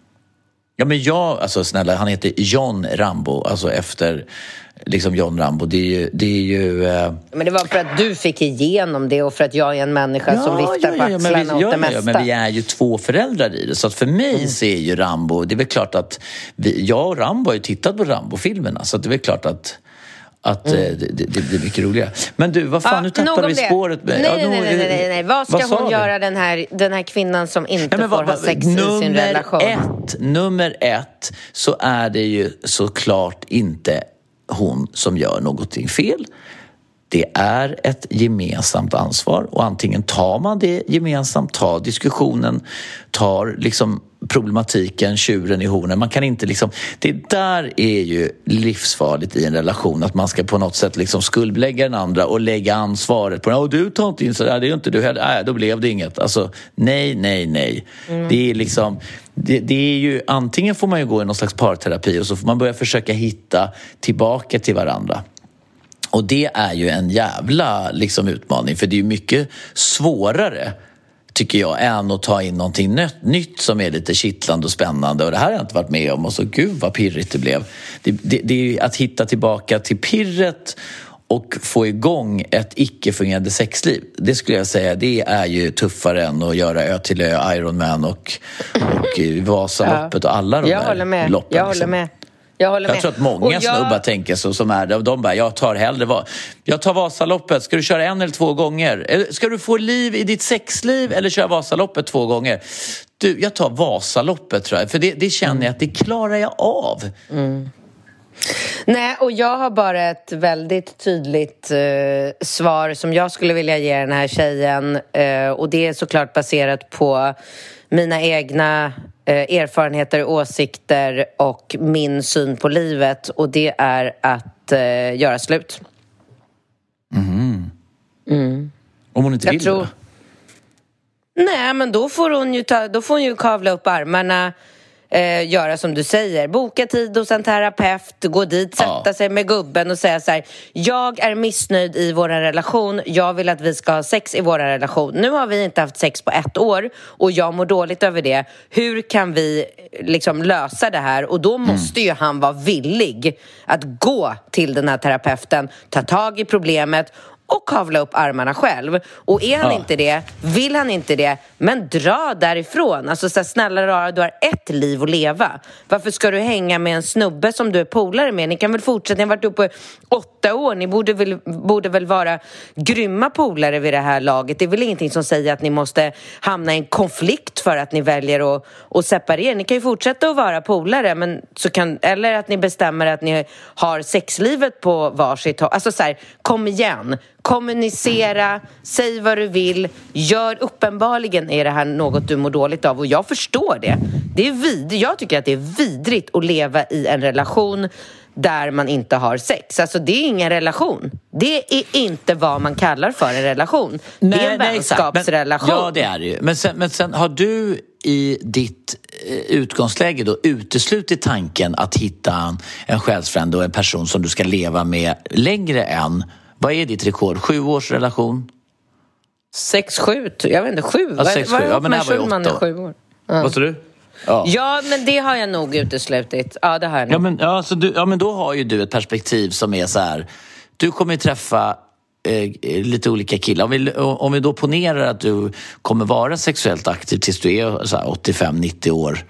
Ja men jag, alltså snälla, han heter John Rambo, alltså efter liksom John Rambo. Det är ju... Det är ju eh, Men det var för att du fick igenom det och för att jag är en människa som viftar på men axlarna vi, åt ja, det ja, mesta. ja, men vi är ju två föräldrar i det. Så att för mig så är ju Rambo, det är väl klart att vi, jag och Rambo har ju tittat på Rambo-filmerna så att det är väl klart att att eh, det, det, det blir mycket roligare. Men du, vad fan, nu Mm. nog tappar om vi det. spåret. Nej, Ja, nej, nej, nej, nej, nej. Vad ska sa hon göra den här, den här kvinnan som inte Nej, får vad- ha vad- sex i sin relation? Ett, nummer ett så är det ju såklart inte hon som gör någonting fel. Det är ett gemensamt ansvar och antingen tar man det gemensamt, tar diskussionen, tar liksom problematiken, tjuren i hornen. Man kan inte liksom... Det där är ju livsfarligt i en relation, att man ska på något sätt liksom skuldbelägga den andra och lägga ansvaret på den. "Åh, du tar inte in så där, det är ju inte du heller. Nej, då blev det inget. Alltså, nej, nej, nej. Mm. Det är liksom... Det, det är ju, antingen får man ju gå i någon slags parterapi och så får man börja försöka hitta tillbaka till varandra. Och det är ju en jävla liksom, utmaning för det är ju mycket svårare tycker jag, än att ta in någonting nytt, nytt som är lite kittlande och spännande. Och det här har jag inte varit med om och så gud vad pirrigt det blev. Det, det, det är att hitta tillbaka till pirret och få igång ett icke-fungerande sexliv. Det skulle jag säga, det är ju tuffare än att göra Ö till Ö, Ironman och, och Vasaloppet och alla de jag där håller med. loppen. Jag håller liksom. med. Jag håller Jag med. tror att många jag- snubbar tänker så som är det. De bara, jag tar hellre Va- Jag tar Vasaloppet. Ska du köra en eller två gånger? Eller Ska du få liv i ditt sexliv eller köra Vasaloppet två gånger? Du, jag tar Vasaloppet tror jag. För det, det känner jag att det klarar jag av. Nej, och jag har bara ett väldigt tydligt eh, svar som jag skulle vilja ge den här tjejen. Eh, och det är såklart baserat på mina egna eh, erfarenheter, åsikter och min syn på livet. Och det är att eh, göra slut. Om hon inte Jag vill tror- det? Nej, men då får hon ju, ta, då får hon ju kavla upp armarna eh, göra som du säger. Boka tid hos en terapeut, gå dit, sätta Ja. sig med gubben och säga så här. Jag är missnöjd i vår relation. Jag vill att vi ska ha sex i vår relation. Nu har vi inte haft sex på ett år och jag mår dåligt över det. Hur kan vi liksom lösa det här? Och då måste ju han vara villig att gå till den här terapeuten, ta tag i problemet och kavla upp armarna själv. Och är han Ja. inte det, vill han inte det, men dra därifrån. Alltså så här, snälla rara, du har ett liv att leva. Varför ska du hänga med en snubbe som du är polare med? Ni kan väl fortsätta, ni har varit uppe åtta år, ni borde väl, borde väl vara grymma polare vid det här laget. Det är väl ingenting som säger att ni måste hamna i en konflikt för att ni väljer att, att separera. Ni kan ju fortsätta att vara polare, men så kan, eller att ni bestämmer att ni har sexlivet på varsitt håll. Alltså så här, kom igen. Kommunicera, säg vad du vill, gör uppenbarligen är det här något du mår dåligt av och jag förstår det. det är vid, jag tycker att det är vidrigt att leva i en relation där man inte har sex. Alltså det är ingen relation. Det är inte vad man kallar för en relation. det är en. Men- vänskapsrelation. Ja, det är det ju. Men sen, men sen har du i ditt eh, utgångsläge då uteslutit tanken att hitta en, en själsfrände och en person som du ska leva med längre än, vad är ditt rekord? Sju års relation? Sex, sju, jag vet inte, sju? Ja, sex, sju. Ja, men det här var ju åtta år. sju år. Vad sa du? Ja. Ja, men det har jag nog uteslutit. Ja, det har jag nog. Ja men, ja, så du, ja, men då har ju du ett perspektiv som är så här. Du kommer ju träffa eh, lite olika killar. Om vi, om vi då ponerar att du kommer vara sexuellt aktiv tills du är så här 85-90 år.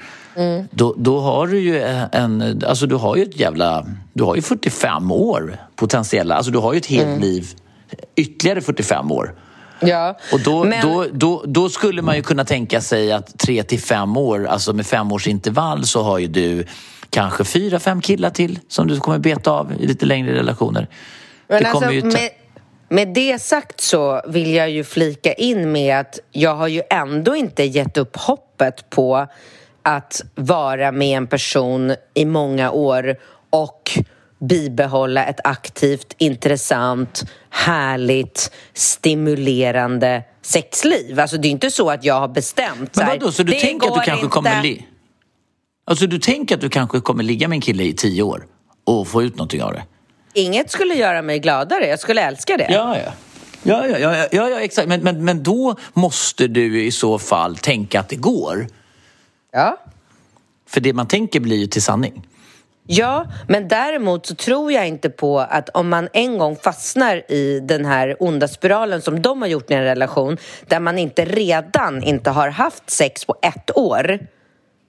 Då, då har du ju en, alltså du har ju ett jävla, du har ju 45 år potentiella, alltså du har ju ett helt liv, ytterligare 45 år. Ja. Och då, Men- då, då, då skulle man ju kunna tänka sig att tre till fem år, alltså med fem års intervall så har ju du kanske fyra, fem killar till som du kommer beta av i lite längre relationer. Men det alltså, ju med, med det sagt så vill jag ju flika in med att jag har ju ändå inte gett upp hoppet på att vara med en person i många år och bibehålla ett aktivt, intressant, härligt, stimulerande sexliv. Alltså det är inte så att jag har bestämt Men vadå, så du tänker att du kanske inte. kommer... Li- alltså du tänker att du kanske kommer ligga med en kille i tio år och få ut någonting av det? Inget skulle göra mig gladare, jag skulle älska det. Ja, ja. Ja, ja, ja, ja, ja exakt. Men, men, men då måste du i så fall tänka att det går. Ja. För det man tänker blir ju till sanning. Ja, men däremot så tror jag inte på att om man en gång fastnar i den här onda spiralen som de har gjort i en relation där man inte redan inte har haft sex på ett år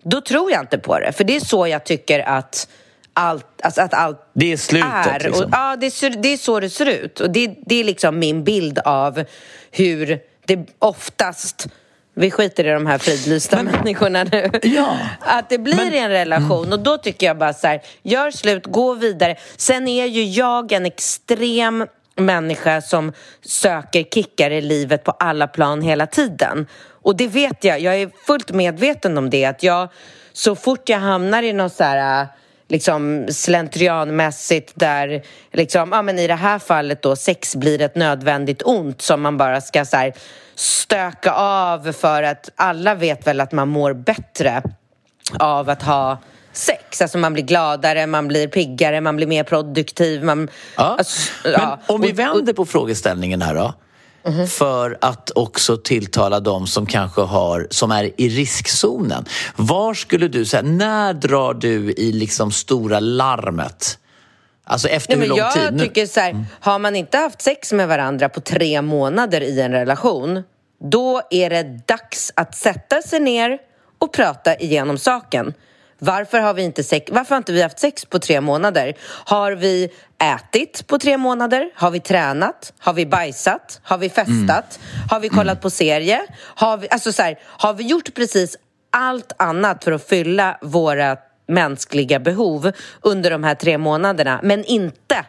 då tror jag inte på det. För det är så jag tycker att allt, alltså att allt Det är slutet, är. liksom. Och, ja, det är, så- det är så det ser ut. Och det, det är liksom min bild av hur det oftast vi skiter i de här fridlysta människorna nu. Ja. Att det blir i en relation och då tycker jag bara så här, gör slut, gå vidare. Sen är ju jag en extrem människa som söker kickar i livet på alla plan hela tiden. Och det vet jag, jag är fullt medveten om det, att jag så fort jag hamnar i något så här liksom slentrianmässigt där liksom, ja men i det här fallet då sex blir ett nödvändigt ont som man bara ska så här, stöka av för att alla vet väl att man mår bättre av att ha sex. Alltså man blir gladare, man blir piggare, man blir mer produktiv. Man, Ja. alltså, ja. om vi vänder på frågeställningen här då. För att också tilltala de som kanske har, som är i riskzonen. Var skulle du säga, när drar du i liksom stora larmet? Alltså efter Nej, hur lång jag tid? Tycker så här, har man inte haft sex med varandra på tre månader i en relation då är det dags att sätta sig ner och prata igenom saken. Varför har vi inte sex? Varför har inte vi haft sex på tre månader? Har vi ätit på tre månader? Har vi tränat? Har vi bajsat? Har vi festat? Har vi kollat på serie? Har vi, alltså så här, har vi gjort precis allt annat för att fylla våra mänskliga behov under de här tre månaderna, men inte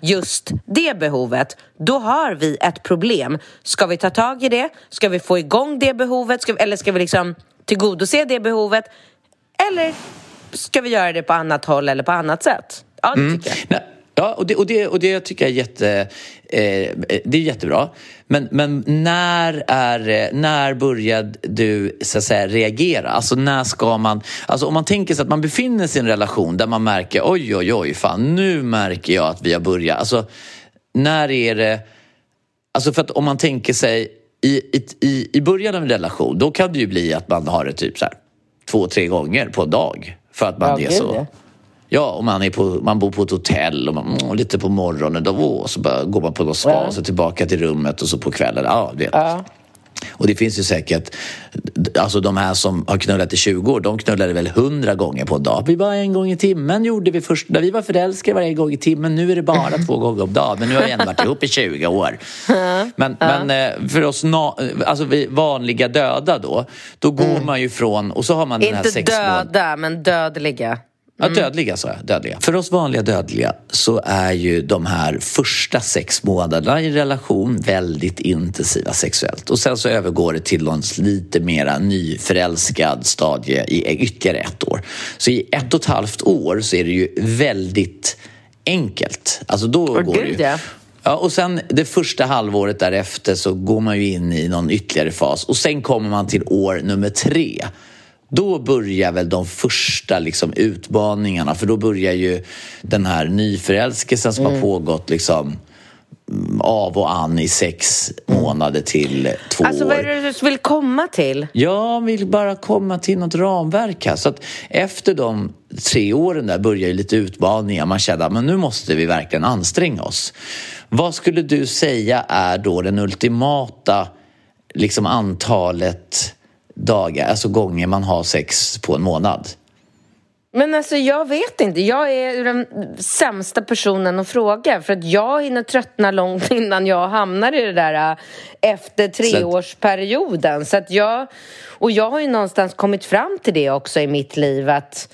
just det behovet, då har vi ett problem. Ska vi ta tag i det? Ska vi få igång det behovet? Ska vi, eller ska vi liksom tillgodose det behovet? Eller ska vi göra det på annat håll eller på annat sätt? Ja, det tycker jag. Ja, och det, och, det, och det tycker jag är, jätte, eh, det är jättebra. Men, men när, är, när började du så att säga, reagera? Alltså när ska man... Alltså om man tänker sig att man befinner sig i en relation där man märker oj, oj, oj, fan nu märker jag att vi har börjat. Alltså när är det... Alltså för att om man tänker sig i, i, i början av en relation då kan det ju bli att man har det typ så här två, tre gånger på en dag. För att man Ja, är så... ja. Ja, och man, är på, man bor på ett hotell och man, mm, lite på morgonen då, och så bara går man på något spa Ja. och så tillbaka till rummet och så på kvällen. Ja, vet. Ja. Och det finns ju säkert, alltså de här som har knullat i 20 år, de knullade väl 100 gånger på en dag. Vi bara en gång i timmen gjorde vi först, när vi var förälskade varje gång i timmen. Nu är det bara två gånger om dagen, men nu har vi ändå varit ihop i 20 år. Men, men eh, för oss na, alltså vi vanliga döda då, då går man ju från, och så har man den här Inte sex månad- döda, men dödliga. Ja, dödliga sa jag. Dödliga. För oss vanliga dödliga så är ju de här första sex månaderna i relation väldigt intensiva sexuellt. Och sen så övergår det till någon lite mera nyförälskad stadie i ytterligare ett år. Så i ett och ett halvt år så är det ju väldigt enkelt. Alltså då Åh, går det ju... ja. Ja, och sen det första halvåret därefter så går man ju in i någon ytterligare fas och sen kommer man till år nummer tre. Då börjar väl de första liksom, utmaningarna för då börjar ju den här nyförälskelsen som har pågått liksom mm, av och an i sex månader till två Alltså år. vad är det du vill komma till? Jag vill bara komma till något ramverk här. Så att efter de tre åren där börjar ju lite utmaningar. Man känner att nu måste vi verkligen anstränga oss. Vad skulle du säga är då den ultimata liksom antalet dagar, alltså gånger man har sex på en månad? Men alltså jag vet inte. Jag är den sämsta personen att fråga för att jag hinner tröttna långt innan jag hamnar i det där äh, efter treårsperioden. Så att jag, och jag har ju någonstans kommit fram till det också i mitt liv att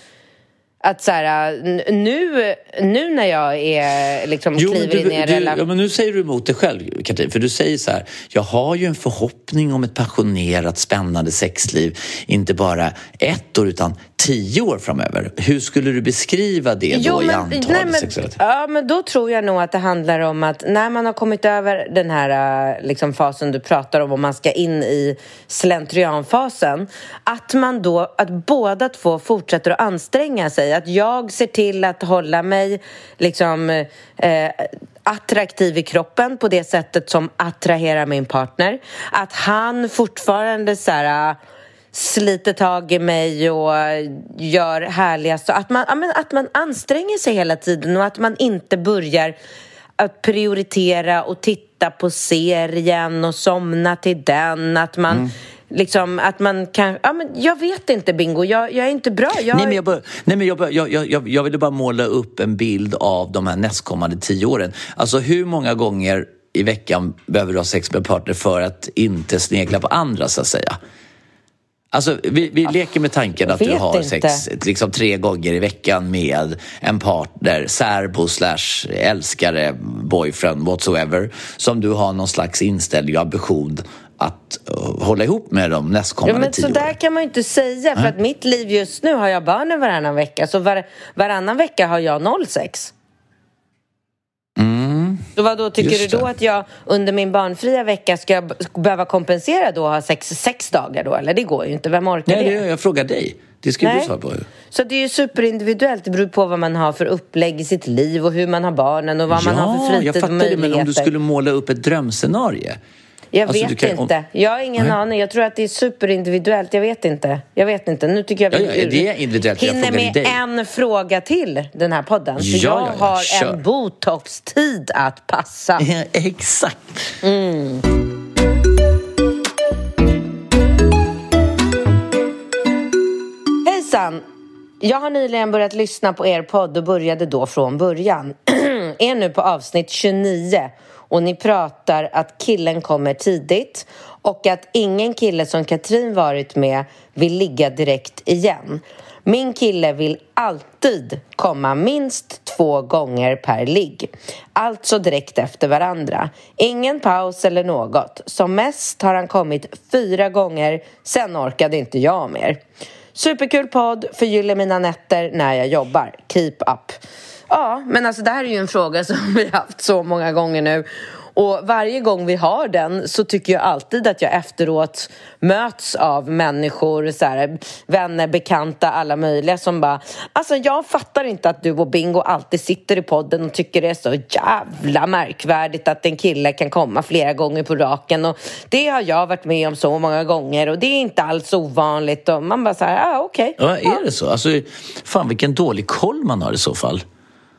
att så här, nu, nu när jag är, liksom, Jo, kliver in i en du, relation... ja, men nu säger du emot dig själv, Katrin. För du säger så här, jag har ju en förhoppning om ett passionerat, spännande sexliv. Inte bara ett år, utan tio år framöver. Hur skulle du beskriva det då i antal nej, men, sexuellt? Ja, men då tror jag nog att det handlar om att när man har kommit över den här äh, liksom, fasen du pratar om och man ska in i slentrianfasen att man då, att båda två fortsätter att anstränga sig. Att jag ser till att hålla mig liksom eh, attraktiv i kroppen på det sättet som attraherar min partner. Att han fortfarande så här äh, sliter tag i mig och gör härliga så att man, men att man anstränger sig hela tiden och att man inte börjar att prioritera och titta på serien och somna till den. Att man liksom, att man kan... Ja, men jag vet inte, Bingo. Jag, jag är inte bra. Jag, Nej, men, jag, bör, nej, men jag, bör, jag, jag, jag, jag ville bara måla upp en bild av de här nästkommande tio åren. Alltså hur många gånger i veckan behöver du ha sex med en partner för att inte snegla på andra, så att säga? Alltså, vi, vi leker med tanken att du har inte. sex liksom, tre gånger i veckan med en partner, särbo slash älskare, boyfriend, whatsoever, som du har någon slags inställning och ambition att uh, hålla ihop med de Ja, nästkommande men tio så åren. där kan man ju inte säga för att mitt liv just nu har jag barnen varannan vecka så var, varannan vecka har jag noll sex. Så vad då tycker just du då det. att jag under min barnfria vecka ska jag behöva kompensera då och ha sex, sex dagar då? Eller det går ju inte, vem orkar Nej, det? det, jag frågar dig. Det ska Nej. du svara på. Så det är ju superindividuellt, det beror på vad man har för upplägg i sitt liv och hur man har barnen och vad man har för fritid jag fattar och det, möjligheter. men om du skulle måla upp ett drömscenario? Jag Alltså, vet kan- inte. Jag har ingen Nej. aning. Jag tror att det är superindividuellt. Jag vet inte. Jag vet inte. Nu tycker jag Ja, vi ja, det är individuellt. Hinner med dig. en fråga till den här podden. För Ja, jag ja, ja. har Kör. en botox-tid att passa. Exakt. Hejsan! Jag har nyligen börjat lyssna på er podd och började då från början. är nu på avsnitt 29 och ni pratar att killen kommer tidigt och att ingen kille som Katrin varit med vill ligga direkt igen. Min kille vill alltid komma minst två gånger per ligg. Alltså direkt efter varandra. Ingen paus eller något. Som mest har han kommit fyra gånger, sen orkade inte jag mer. Superkul podd, förgyller mina nätter när jag jobbar. Keep up. Ja, men alltså det här är ju en fråga som vi har haft så många gånger nu. Och varje gång vi har den så tycker jag alltid att jag efteråt möts av människor, så här, vänner, bekanta, alla möjliga som bara Alltså jag fattar inte att du och Bingo alltid sitter i podden och tycker det är så jävla märkvärdigt att en kille kan komma flera gånger på raken och det har jag varit med om så många gånger och det är inte alls ovanligt och man bara så här, ja ah, okej. Okay. Ja, är det så? Alltså, fan vilken dålig koll man har i så fall.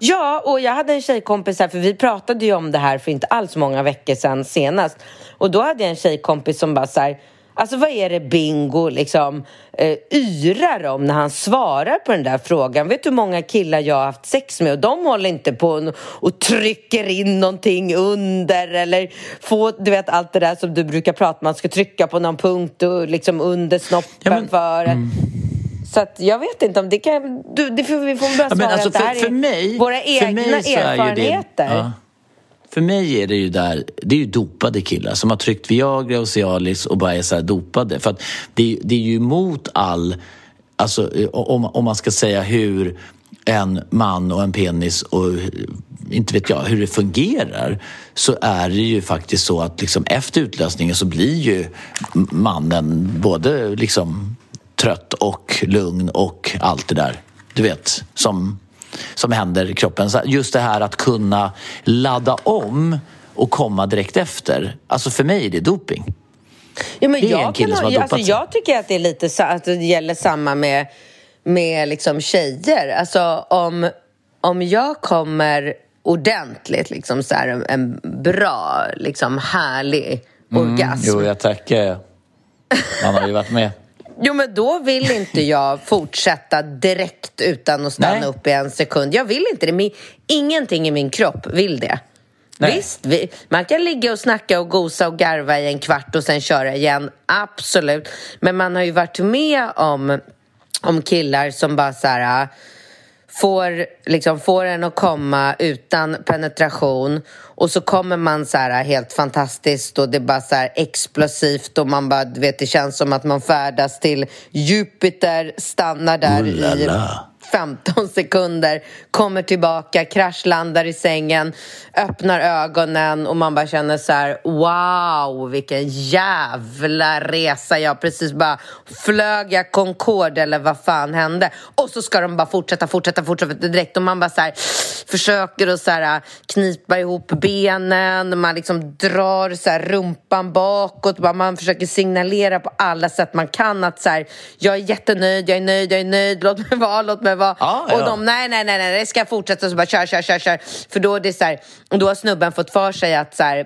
Ja, och jag hade en tjejkompis här, för vi pratade ju om det här för inte alls många veckor sedan senast. Och då hade jag en tjejkompis som bara så här, Alltså vad är det Bingo liksom eh, yrar om när han svarar på den där frågan? Vet du hur många killar jag har haft sex med och de håller inte på och trycker in någonting under eller få, du vet allt det där som du brukar prata om, man ska trycka på någon punkt och liksom under snoppen ja, men, för mm. Så jag vet inte om det kan... Du, det får, vi får bara svara ja, alltså att det här för, för mig, är våra egna erfarenheter. Det, ja. För mig är det ju där, det är ju dopade killar som har tryckt Viagra och Cialis och bara är så dopade. För att det, det är ju emot all, alltså om, om man ska säga hur en man och en penis och inte vet jag hur det fungerar så är det ju faktiskt så att liksom efter utlösningen så blir ju mannen både liksom trött och lugn och allt det där. Du vet, som, som händer i kroppen. Så just det här att kunna ladda om och komma direkt efter. Alltså för mig är det doping. Ja, men det är jag en kille som har dopat alltså, sig. Jag tycker att det, är lite, att det gäller samma med, med liksom tjejer. Alltså om, om jag kommer ordentligt, liksom så här, en bra, liksom härlig mm, orgasm. Jo, jag tackar. Man har ju varit med. Jo, men då vill inte jag fortsätta direkt utan att stanna Nej. upp i en sekund. Jag vill inte det. Men ingenting i min kropp vill det. Nej. Visst, vi, man kan ligga och snacka och gosa och garva i en kvart och sen köra igen. Absolut. Men man har ju varit med om, om killar som bara så här får, liksom, får en att komma utan penetration och så kommer man så här helt fantastiskt och det är bara så här explosivt och man bara, vet, det känns som att man färdas till Jupiter, stannar där Ullala. i 15 sekunder, kommer tillbaka, kraschlandar i sängen, öppnar ögonen och man bara känner så här, wow, vilken jävla resa. Jag precis bara flög jag Concorde eller vad fan hände? Och så ska de bara fortsätta, fortsätta, fortsätta direkt och man bara så här, försöker att så här, äh, knipa ihop benen, man liksom drar så här, rumpan bakåt, man försöker signalera på alla sätt man kan att så här, jag är jättenöjd, jag är nöjd, jag är nöjd, låt mig vara, låt mig vara. Ja, ja. Och de, nej, nej, nej, nej, det ska fortsätta, så bara kör, kör, kör, kör. För då är det så här, då har snubben fått för sig att så här,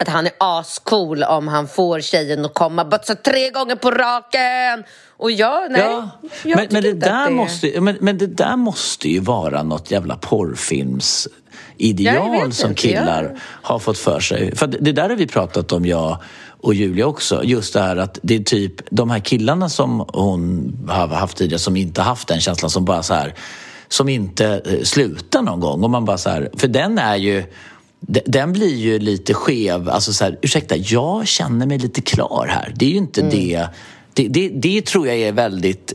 att han är ascool om han får tjejen att komma bara så tre gånger på raken. Och jag, nej. Ja, jag men, men, det där det... Måste, men, men det där måste ju vara något jävla porrfilms ideal som killar ja. har fått för sig. För det där har vi pratat om, jag och Julia också. Just det här att det är typ de här killarna som hon har haft tidigare som inte haft den känslan som bara så här som inte eh, slutar någon gång. Och man bara så här, för den är ju den blir ju lite skev. Alltså så här, ursäkta, jag känner mig lite klar här. Det är ju inte mm. det. Det, det. det tror jag är väldigt...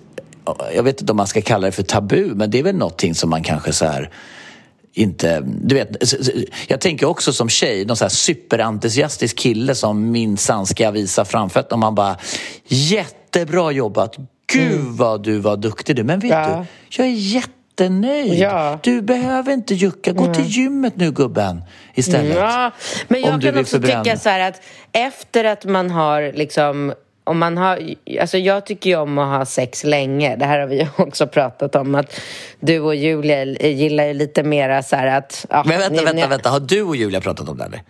Jag vet inte om man ska kalla det för tabu, men det är väl någonting som man kanske så här inte... Du vet, jag tänker också som tjej, någon så här superentusiastisk kille som minsann ska visa framfötterna. Man bara, jättebra jobbat! Gud mm. vad du var duktig du. Men vet ja. du, jag är jättenöjd. Ja. Du behöver inte jucka. Gå mm. till gymmet nu gubben istället. Ja. Men jag kan också tycka så här att efter att man har liksom om man har, alltså jag tycker ju om att ha sex länge. Det här har vi också pratat om. att Du och Julia gillar ju lite mera så här att... Ja, men vänta, ni, vänta, ni... vänta. Har du och Julia pratat om det eller?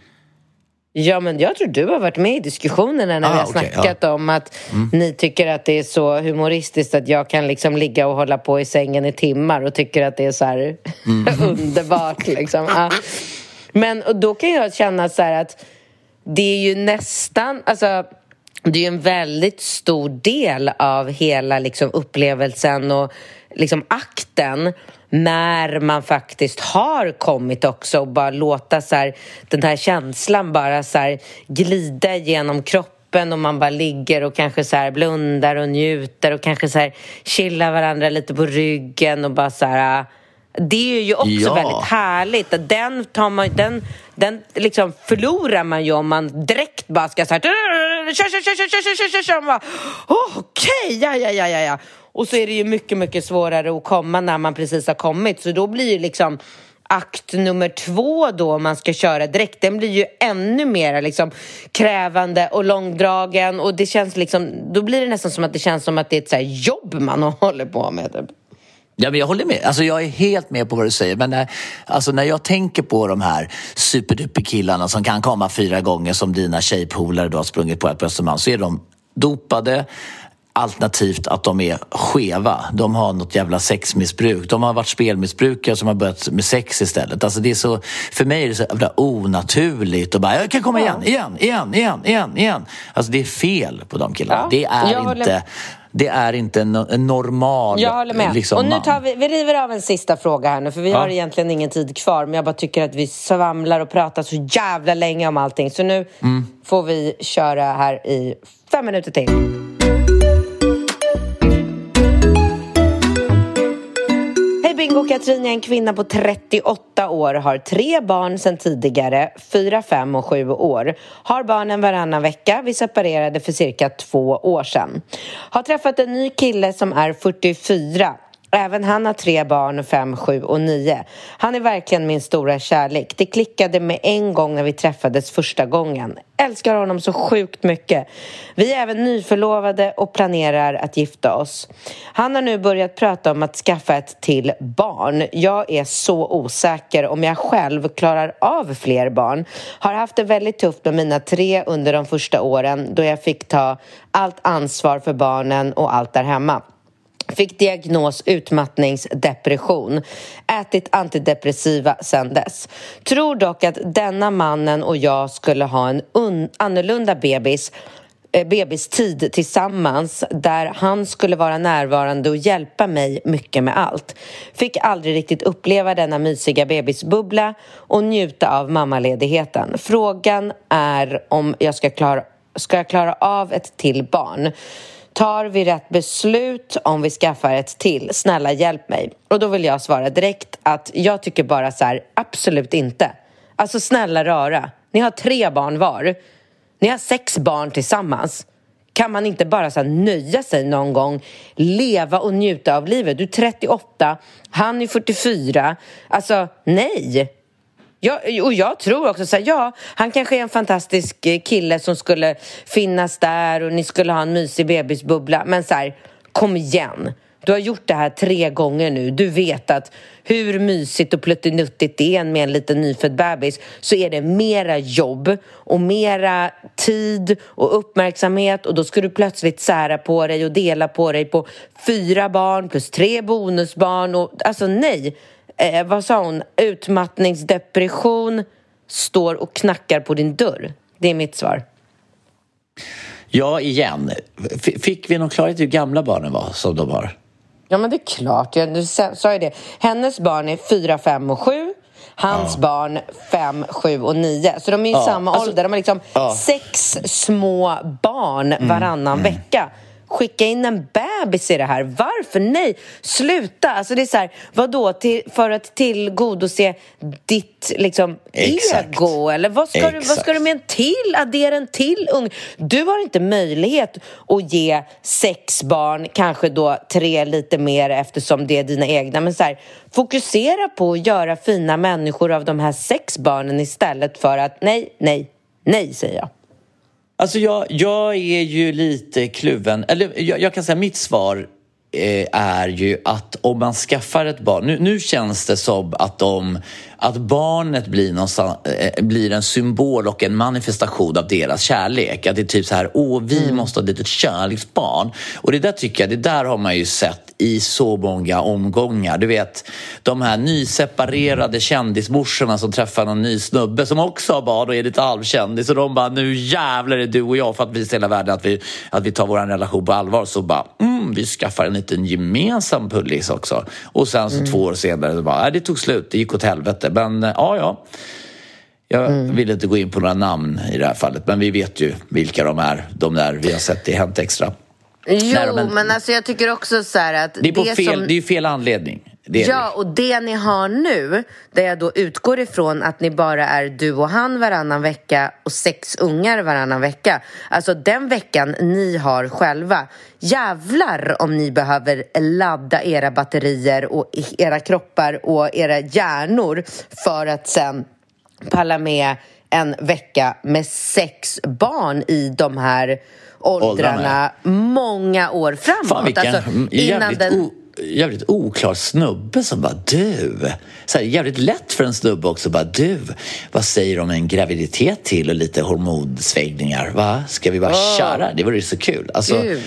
Ja, men jag tror du har varit med i diskussionerna när ah, vi har okay, snackat ja. om att mm. ni tycker att det är så humoristiskt att jag kan liksom ligga och hålla på i sängen i timmar och tycker att det är så här mm. underbart. Liksom. Ja. Men och då kan jag känna så här att det är ju nästan, alltså det är en väldigt stor del av hela liksom, upplevelsen och liksom, akten när man faktiskt har kommit också och bara låta så här, den här känslan bara så här, glida genom kroppen och man bara ligger och kanske så här blundar och njuter och kanske så här chillar varandra lite på ryggen och bara så här det är ju också Ja. väldigt härligt. Den, tar man, den, den liksom förlorar man ju om man direkt bara ska så här... Kör, kör, kör, kör, kör, kör, kör, kör. Man bara, "Åh, Okej, ja, ja, ja, ja, ja. Och så är det ju mycket, mycket svårare att komma när man precis har kommit. Så då blir ju liksom akt nummer två då, om man ska köra direkt, den blir ju ännu mer liksom, krävande och långdragen. Och det känns liksom, då blir det nästan som att det känns som att det är ett så här jobb man håller på med. Typ. Ja, men jag håller med. Alltså, jag är helt med på vad du säger. Men när, alltså, när jag tänker på de här superduper-killarna som kan komma fyra gånger som dina tjejpolare du har sprungit på på Östermalm så är de dopade alternativt att de är skeva. De har något jävla sexmissbruk. De har varit spelmissbrukare som har börjat med sex istället. Alltså det är så, för mig är det så jävla onaturligt och bara jag kan komma igen, igen, igen, igen, igen. Alltså det är fel på de killarna. Ja, det är inte det är inte en, en normal Jag håller med. liksom, och nu tar vi, vi river av en sista fråga här nu för vi Ja. har egentligen ingen tid kvar men jag bara tycker att vi svamlar och pratar så jävla länge om allting så nu Mm. får vi köra här i fem minuter till. Bingo! Katrin är en kvinna på 38 år, har tre barn sedan tidigare, fyra, fem och sju år. Har barnen varannan vecka, vi separerade för cirka två år sedan. Har träffat en ny kille som är 44. Även han har tre barn, fem, sju och nio. Han är verkligen min stora kärlek. Det klickade med en gång när vi träffades första gången. Älskar honom så sjukt mycket. Vi är även nyförlovade och planerar att gifta oss. Han har nu börjat prata om att skaffa ett till barn. Jag är så osäker om jag själv klarar av fler barn. Har haft det väldigt tufft med mina tre under de första åren då jag fick ta allt ansvar för barnen och allt där hemma. Fick diagnos utmattningsdepression. Ätit antidepressiva sedan dess. Tror dock att denna mannen och jag skulle ha en annorlunda bebis eh, bebistid tillsammans där han skulle vara närvarande och hjälpa mig mycket med allt. Fick aldrig riktigt uppleva denna mysiga bebisbubbla och njuta av mammaledigheten. Frågan är om jag ska klara, ska jag klara av ett till barn. Tar vi rätt beslut om vi skaffar ett till? Snälla hjälp mig. Och då vill jag svara direkt att jag tycker bara så här, absolut inte. Alltså snälla rara, ni har tre barn var. Ni har sex barn tillsammans. Kan man inte bara så här, nöja sig någon gång, leva och njuta av livet? Du är 38, han är 44. Alltså, nej! Jag, och jag tror också så här, ja, han kanske är en fantastisk eh, kille som skulle finnas där och ni skulle ha en mysig bebisbubbla. Men så här, kom igen. Du har gjort det här tre gånger nu. Du vet att hur mysigt och pluttinuttigt det är med en liten nyfödd bebis så är det mera jobb och mera tid och uppmärksamhet och då ska du plötsligt sära på dig och dela på dig på fyra barn plus tre bonusbarn och alltså nej eh, vad sa hon, utmattningsdepression står och knackar på din dörr. Det är mitt svar. Ja, igen. F- Fick vi någon klarhet i hur gamla barnen var som de har? Ja, men det är klart. Jag sa ju det. Hennes barn är fyra, fem och sju. Hans barn fem, sju och nio. Så de är i Ja, samma alltså- ålder. De har liksom Ja. Mm, sex små barn varannan vecka. Skicka in en bebis i det här. Varför? Nej, sluta! Alltså det är så här, vadå? Till, för att tillgodose ditt liksom, Exakt. ego? Eller vad ska, du, vad ska du med en till? Addera en till ung? Du har inte möjlighet att ge sex barn, kanske då tre lite mer eftersom det är dina egna. Men så här, fokusera på att göra fina människor av de här sex barnen istället för att nej, nej, nej säger jag. Alltså jag, jag är ju lite kluven. Eller jag, jag kan säga mitt svar eh, är ju att om man skaffar ett barn... Nu, nu känns det som att, de, att barnet blir, eh, blir en symbol och en manifestation av deras kärlek. Att det är typ så här, åh, vi måste ha ett litet kärleksbarn. Och det där tycker jag, det där har man ju sett i så många omgångar. Du vet, de här nyseparerade kändismorsorna som träffar någon ny snubbe som också har barn och är lite halvkändis och de bara, nu jävlar är du och jag för att visa hela världen att vi, att vi tar vår relation på allvar. Så bara, mm, vi skaffar en liten gemensam pullis också. Och sen så två år senare, så bara, det tog slut, det gick åt helvete. Men eh, ja, ja. Jag vill inte gå in på några namn i det här fallet, men vi vet ju vilka de är. De där vi har sett i Hänt Extra. Jo, Nej, men- men alltså jag tycker också så här att Det är, på fel, som... det är ju fel anledning. Ja, och det ni har nu, där jag då utgår ifrån att ni bara är du och han varannan vecka och sex ungar varannan vecka. Alltså den veckan ni har själva, jävlar om ni behöver ladda era batterier och era kroppar och era hjärnor för att sen palla med en vecka med sex barn i de här åldrarna många år framåt. Fan vilken Alltså, innan den... jävligt oklar snubbe som bara du. Så här, jävligt lätt för en snubbe också bara du. Vad säger du om en graviditet till och lite hormonsvängningar? Va? Ska vi bara Åh. köra? Det vore ju så kul. Alltså, Gud.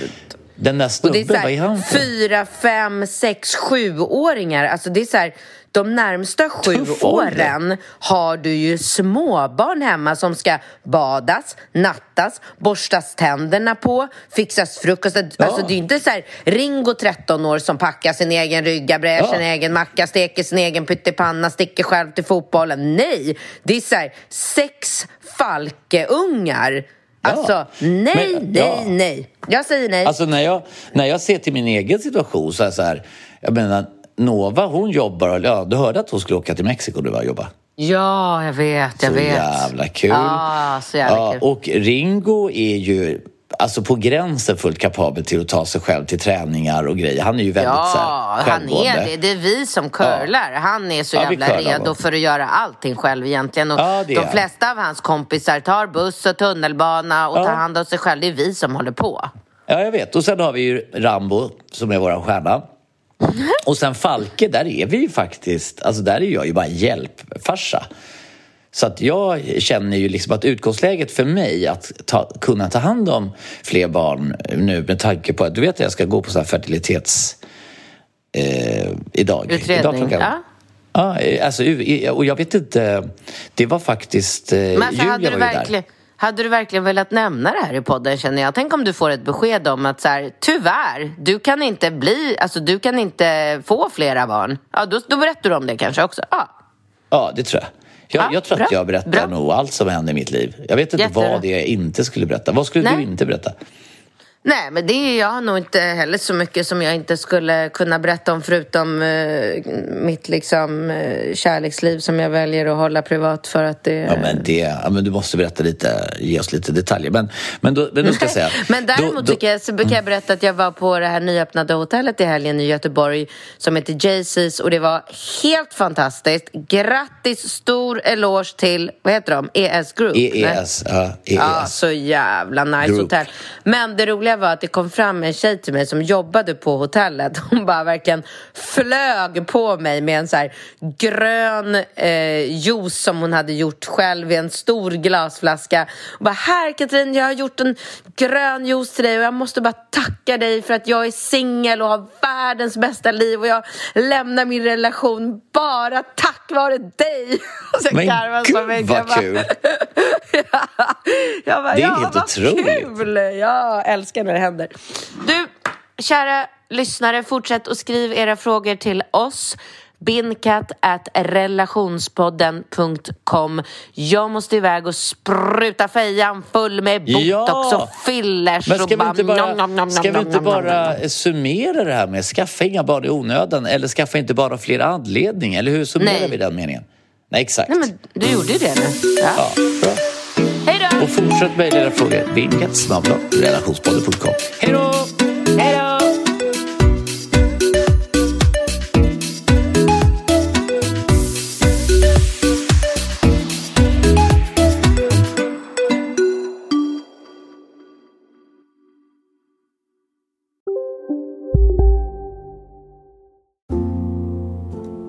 den där snubben, vad är han för? fyra, fem, sex, sjuåringar. Alltså det är så här, de närmsta sju åren har du ju småbarn hemma som ska badas, nattas, borstas tänderna på, fixas frukost. Alltså det är inte så här Ringo 13 år som packar sin egen rygga, brer Ja. sin egen macka, steker sin egen pyttipanna, sticker själv till fotbollen. Nej, det är så här sex falkeungar. Alltså, nej, Men, nej, ja. nej. Jag säger nej. Alltså när jag, när jag ser till min egen situation så är så här. Jag menar, Nova hon jobbar, och- ja, du hörde att hon skulle åka till Mexiko nu va, jobba? Ja, jag vet, jag Så vet. jävla kul. Ja, så jävla Ja, kul. och Ringo är ju alltså på gränsen fullt kapabel till att ta sig själv till träningar och grejer. Han är ju väldigt så Ja, här, han självgående. är det. Det är vi som curlar. Han är så Ja, jävla redo för att göra allting själv egentligen. Och Ja, de han. flesta av hans kompisar tar buss och tunnelbana och Ja. tar hand om sig själv. Det är vi som håller på. Ja, jag vet. Och sen har vi ju Rambo som är vår stjärna. Och sen Falke, där är vi ju faktiskt, alltså där är jag ju bara hjälpfarsa. Så att jag känner ju liksom att utgångsläget för mig att ta, kunna ta hand om fler barn nu med tanke på att du vet att jag ska gå på så här fertilitets... Eh, idag. Utredning, idag klockan, ja. Ja, eh, alltså, och jag vet inte, det var faktiskt eh, Men alltså, Julia hade, du var ju där. Hade du verkligen velat nämna det här i podden känner jag? Tänk om du får ett besked om att så här, tyvärr, du kan inte bli, alltså du kan inte få flera barn. Ja, då, då berättar du om det kanske också. Ja. Ja, det tror jag. Jag, Ja, jag tror bra, att jag berättar bra. nog allt som hände i mitt liv. Jag vet inte Jättebra. vad det är jag inte skulle berätta. Vad skulle du Nej. inte berätta? Nej, men det är jag nog inte heller så mycket som jag inte skulle kunna berätta om förutom eh, mitt liksom eh, kärleksliv som jag väljer att hålla privat för att det... Ja, men det, ja, men du måste berätta lite, ge oss lite detaljer. Men, men, då, men då ska jag säga... Men däremot då, då, tycker jag, så kan jag berätta att jag var på det här nyöppnade hotellet i helgen i Göteborg som heter Jaycees och det var helt fantastiskt. Grattis, stor eloge till, vad heter de? ES Group? EES. Ja, EES. Ja, så jävla nice Group. hotell. Men det roliga var att det kom fram en tjej till mig som jobbade på hotellet. Hon bara verkligen flög på mig med en så här grön eh, juice som hon hade gjort själv i en stor glasflaska. Och bara, här Katrin, jag har gjort en grön juice till dig och jag måste bara tacka dig för att jag är singel och har världens bästa liv och jag lämnar min relation bara tack vare dig. Och så Men hon gud, vad kul. jag bara, Det är ja, helt vad otroligt. Kul. Jag älskar när det händer. Du, kära lyssnare, fortsätt att skriva era frågor till oss. Bindkatt at relationspodden.com Jag måste iväg och spruta fejan full med botox Ja. och fillers Men ska och vi bara inte bara, nom, nom, nom, ska vi inte nom, nom, nom. bara summera det här med skaffa inga barn i onödan eller skaffa inte bara fler anledning? Eller hur summerar Nej. vi den meningen? Nej, exakt. Nej men du gjorde ju det nu. Ja. Ja, bra. Hej då! Och fortsätt mejla era frågor. Vilket? Snabbla relationspodden.com. Hej då! Hej då!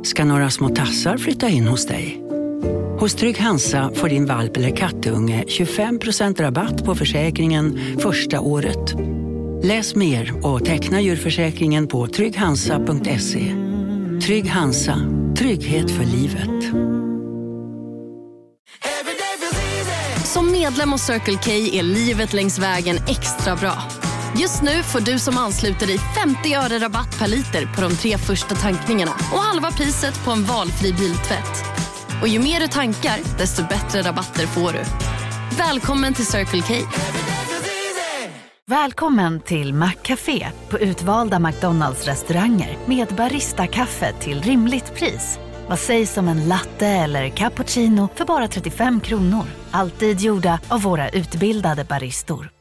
Ska några små tassar flytta in hos dig? Hos Trygg Hansa får din valp eller kattunge 25% rabatt på försäkringen första året. Läs mer och teckna djurförsäkringen på trygghansa.se. Trygg Hansa, trygghet för livet. Som medlem hos Circle K är livet längs vägen extra bra. Just nu får du som ansluter dig 50 öre rabatt per liter på de tre första tankningarna och halva priset på en valfri biltvätt. Och ju mer du tankar, desto bättre rabatter får du. Välkommen till Circle K. Välkommen till Maccafé på utvalda McDonalds restauranger med Baristakaffe till rimligt pris. Vad sägs om en latte eller cappuccino för bara 35 kronor? Alltid gjorda av våra utbildade baristor.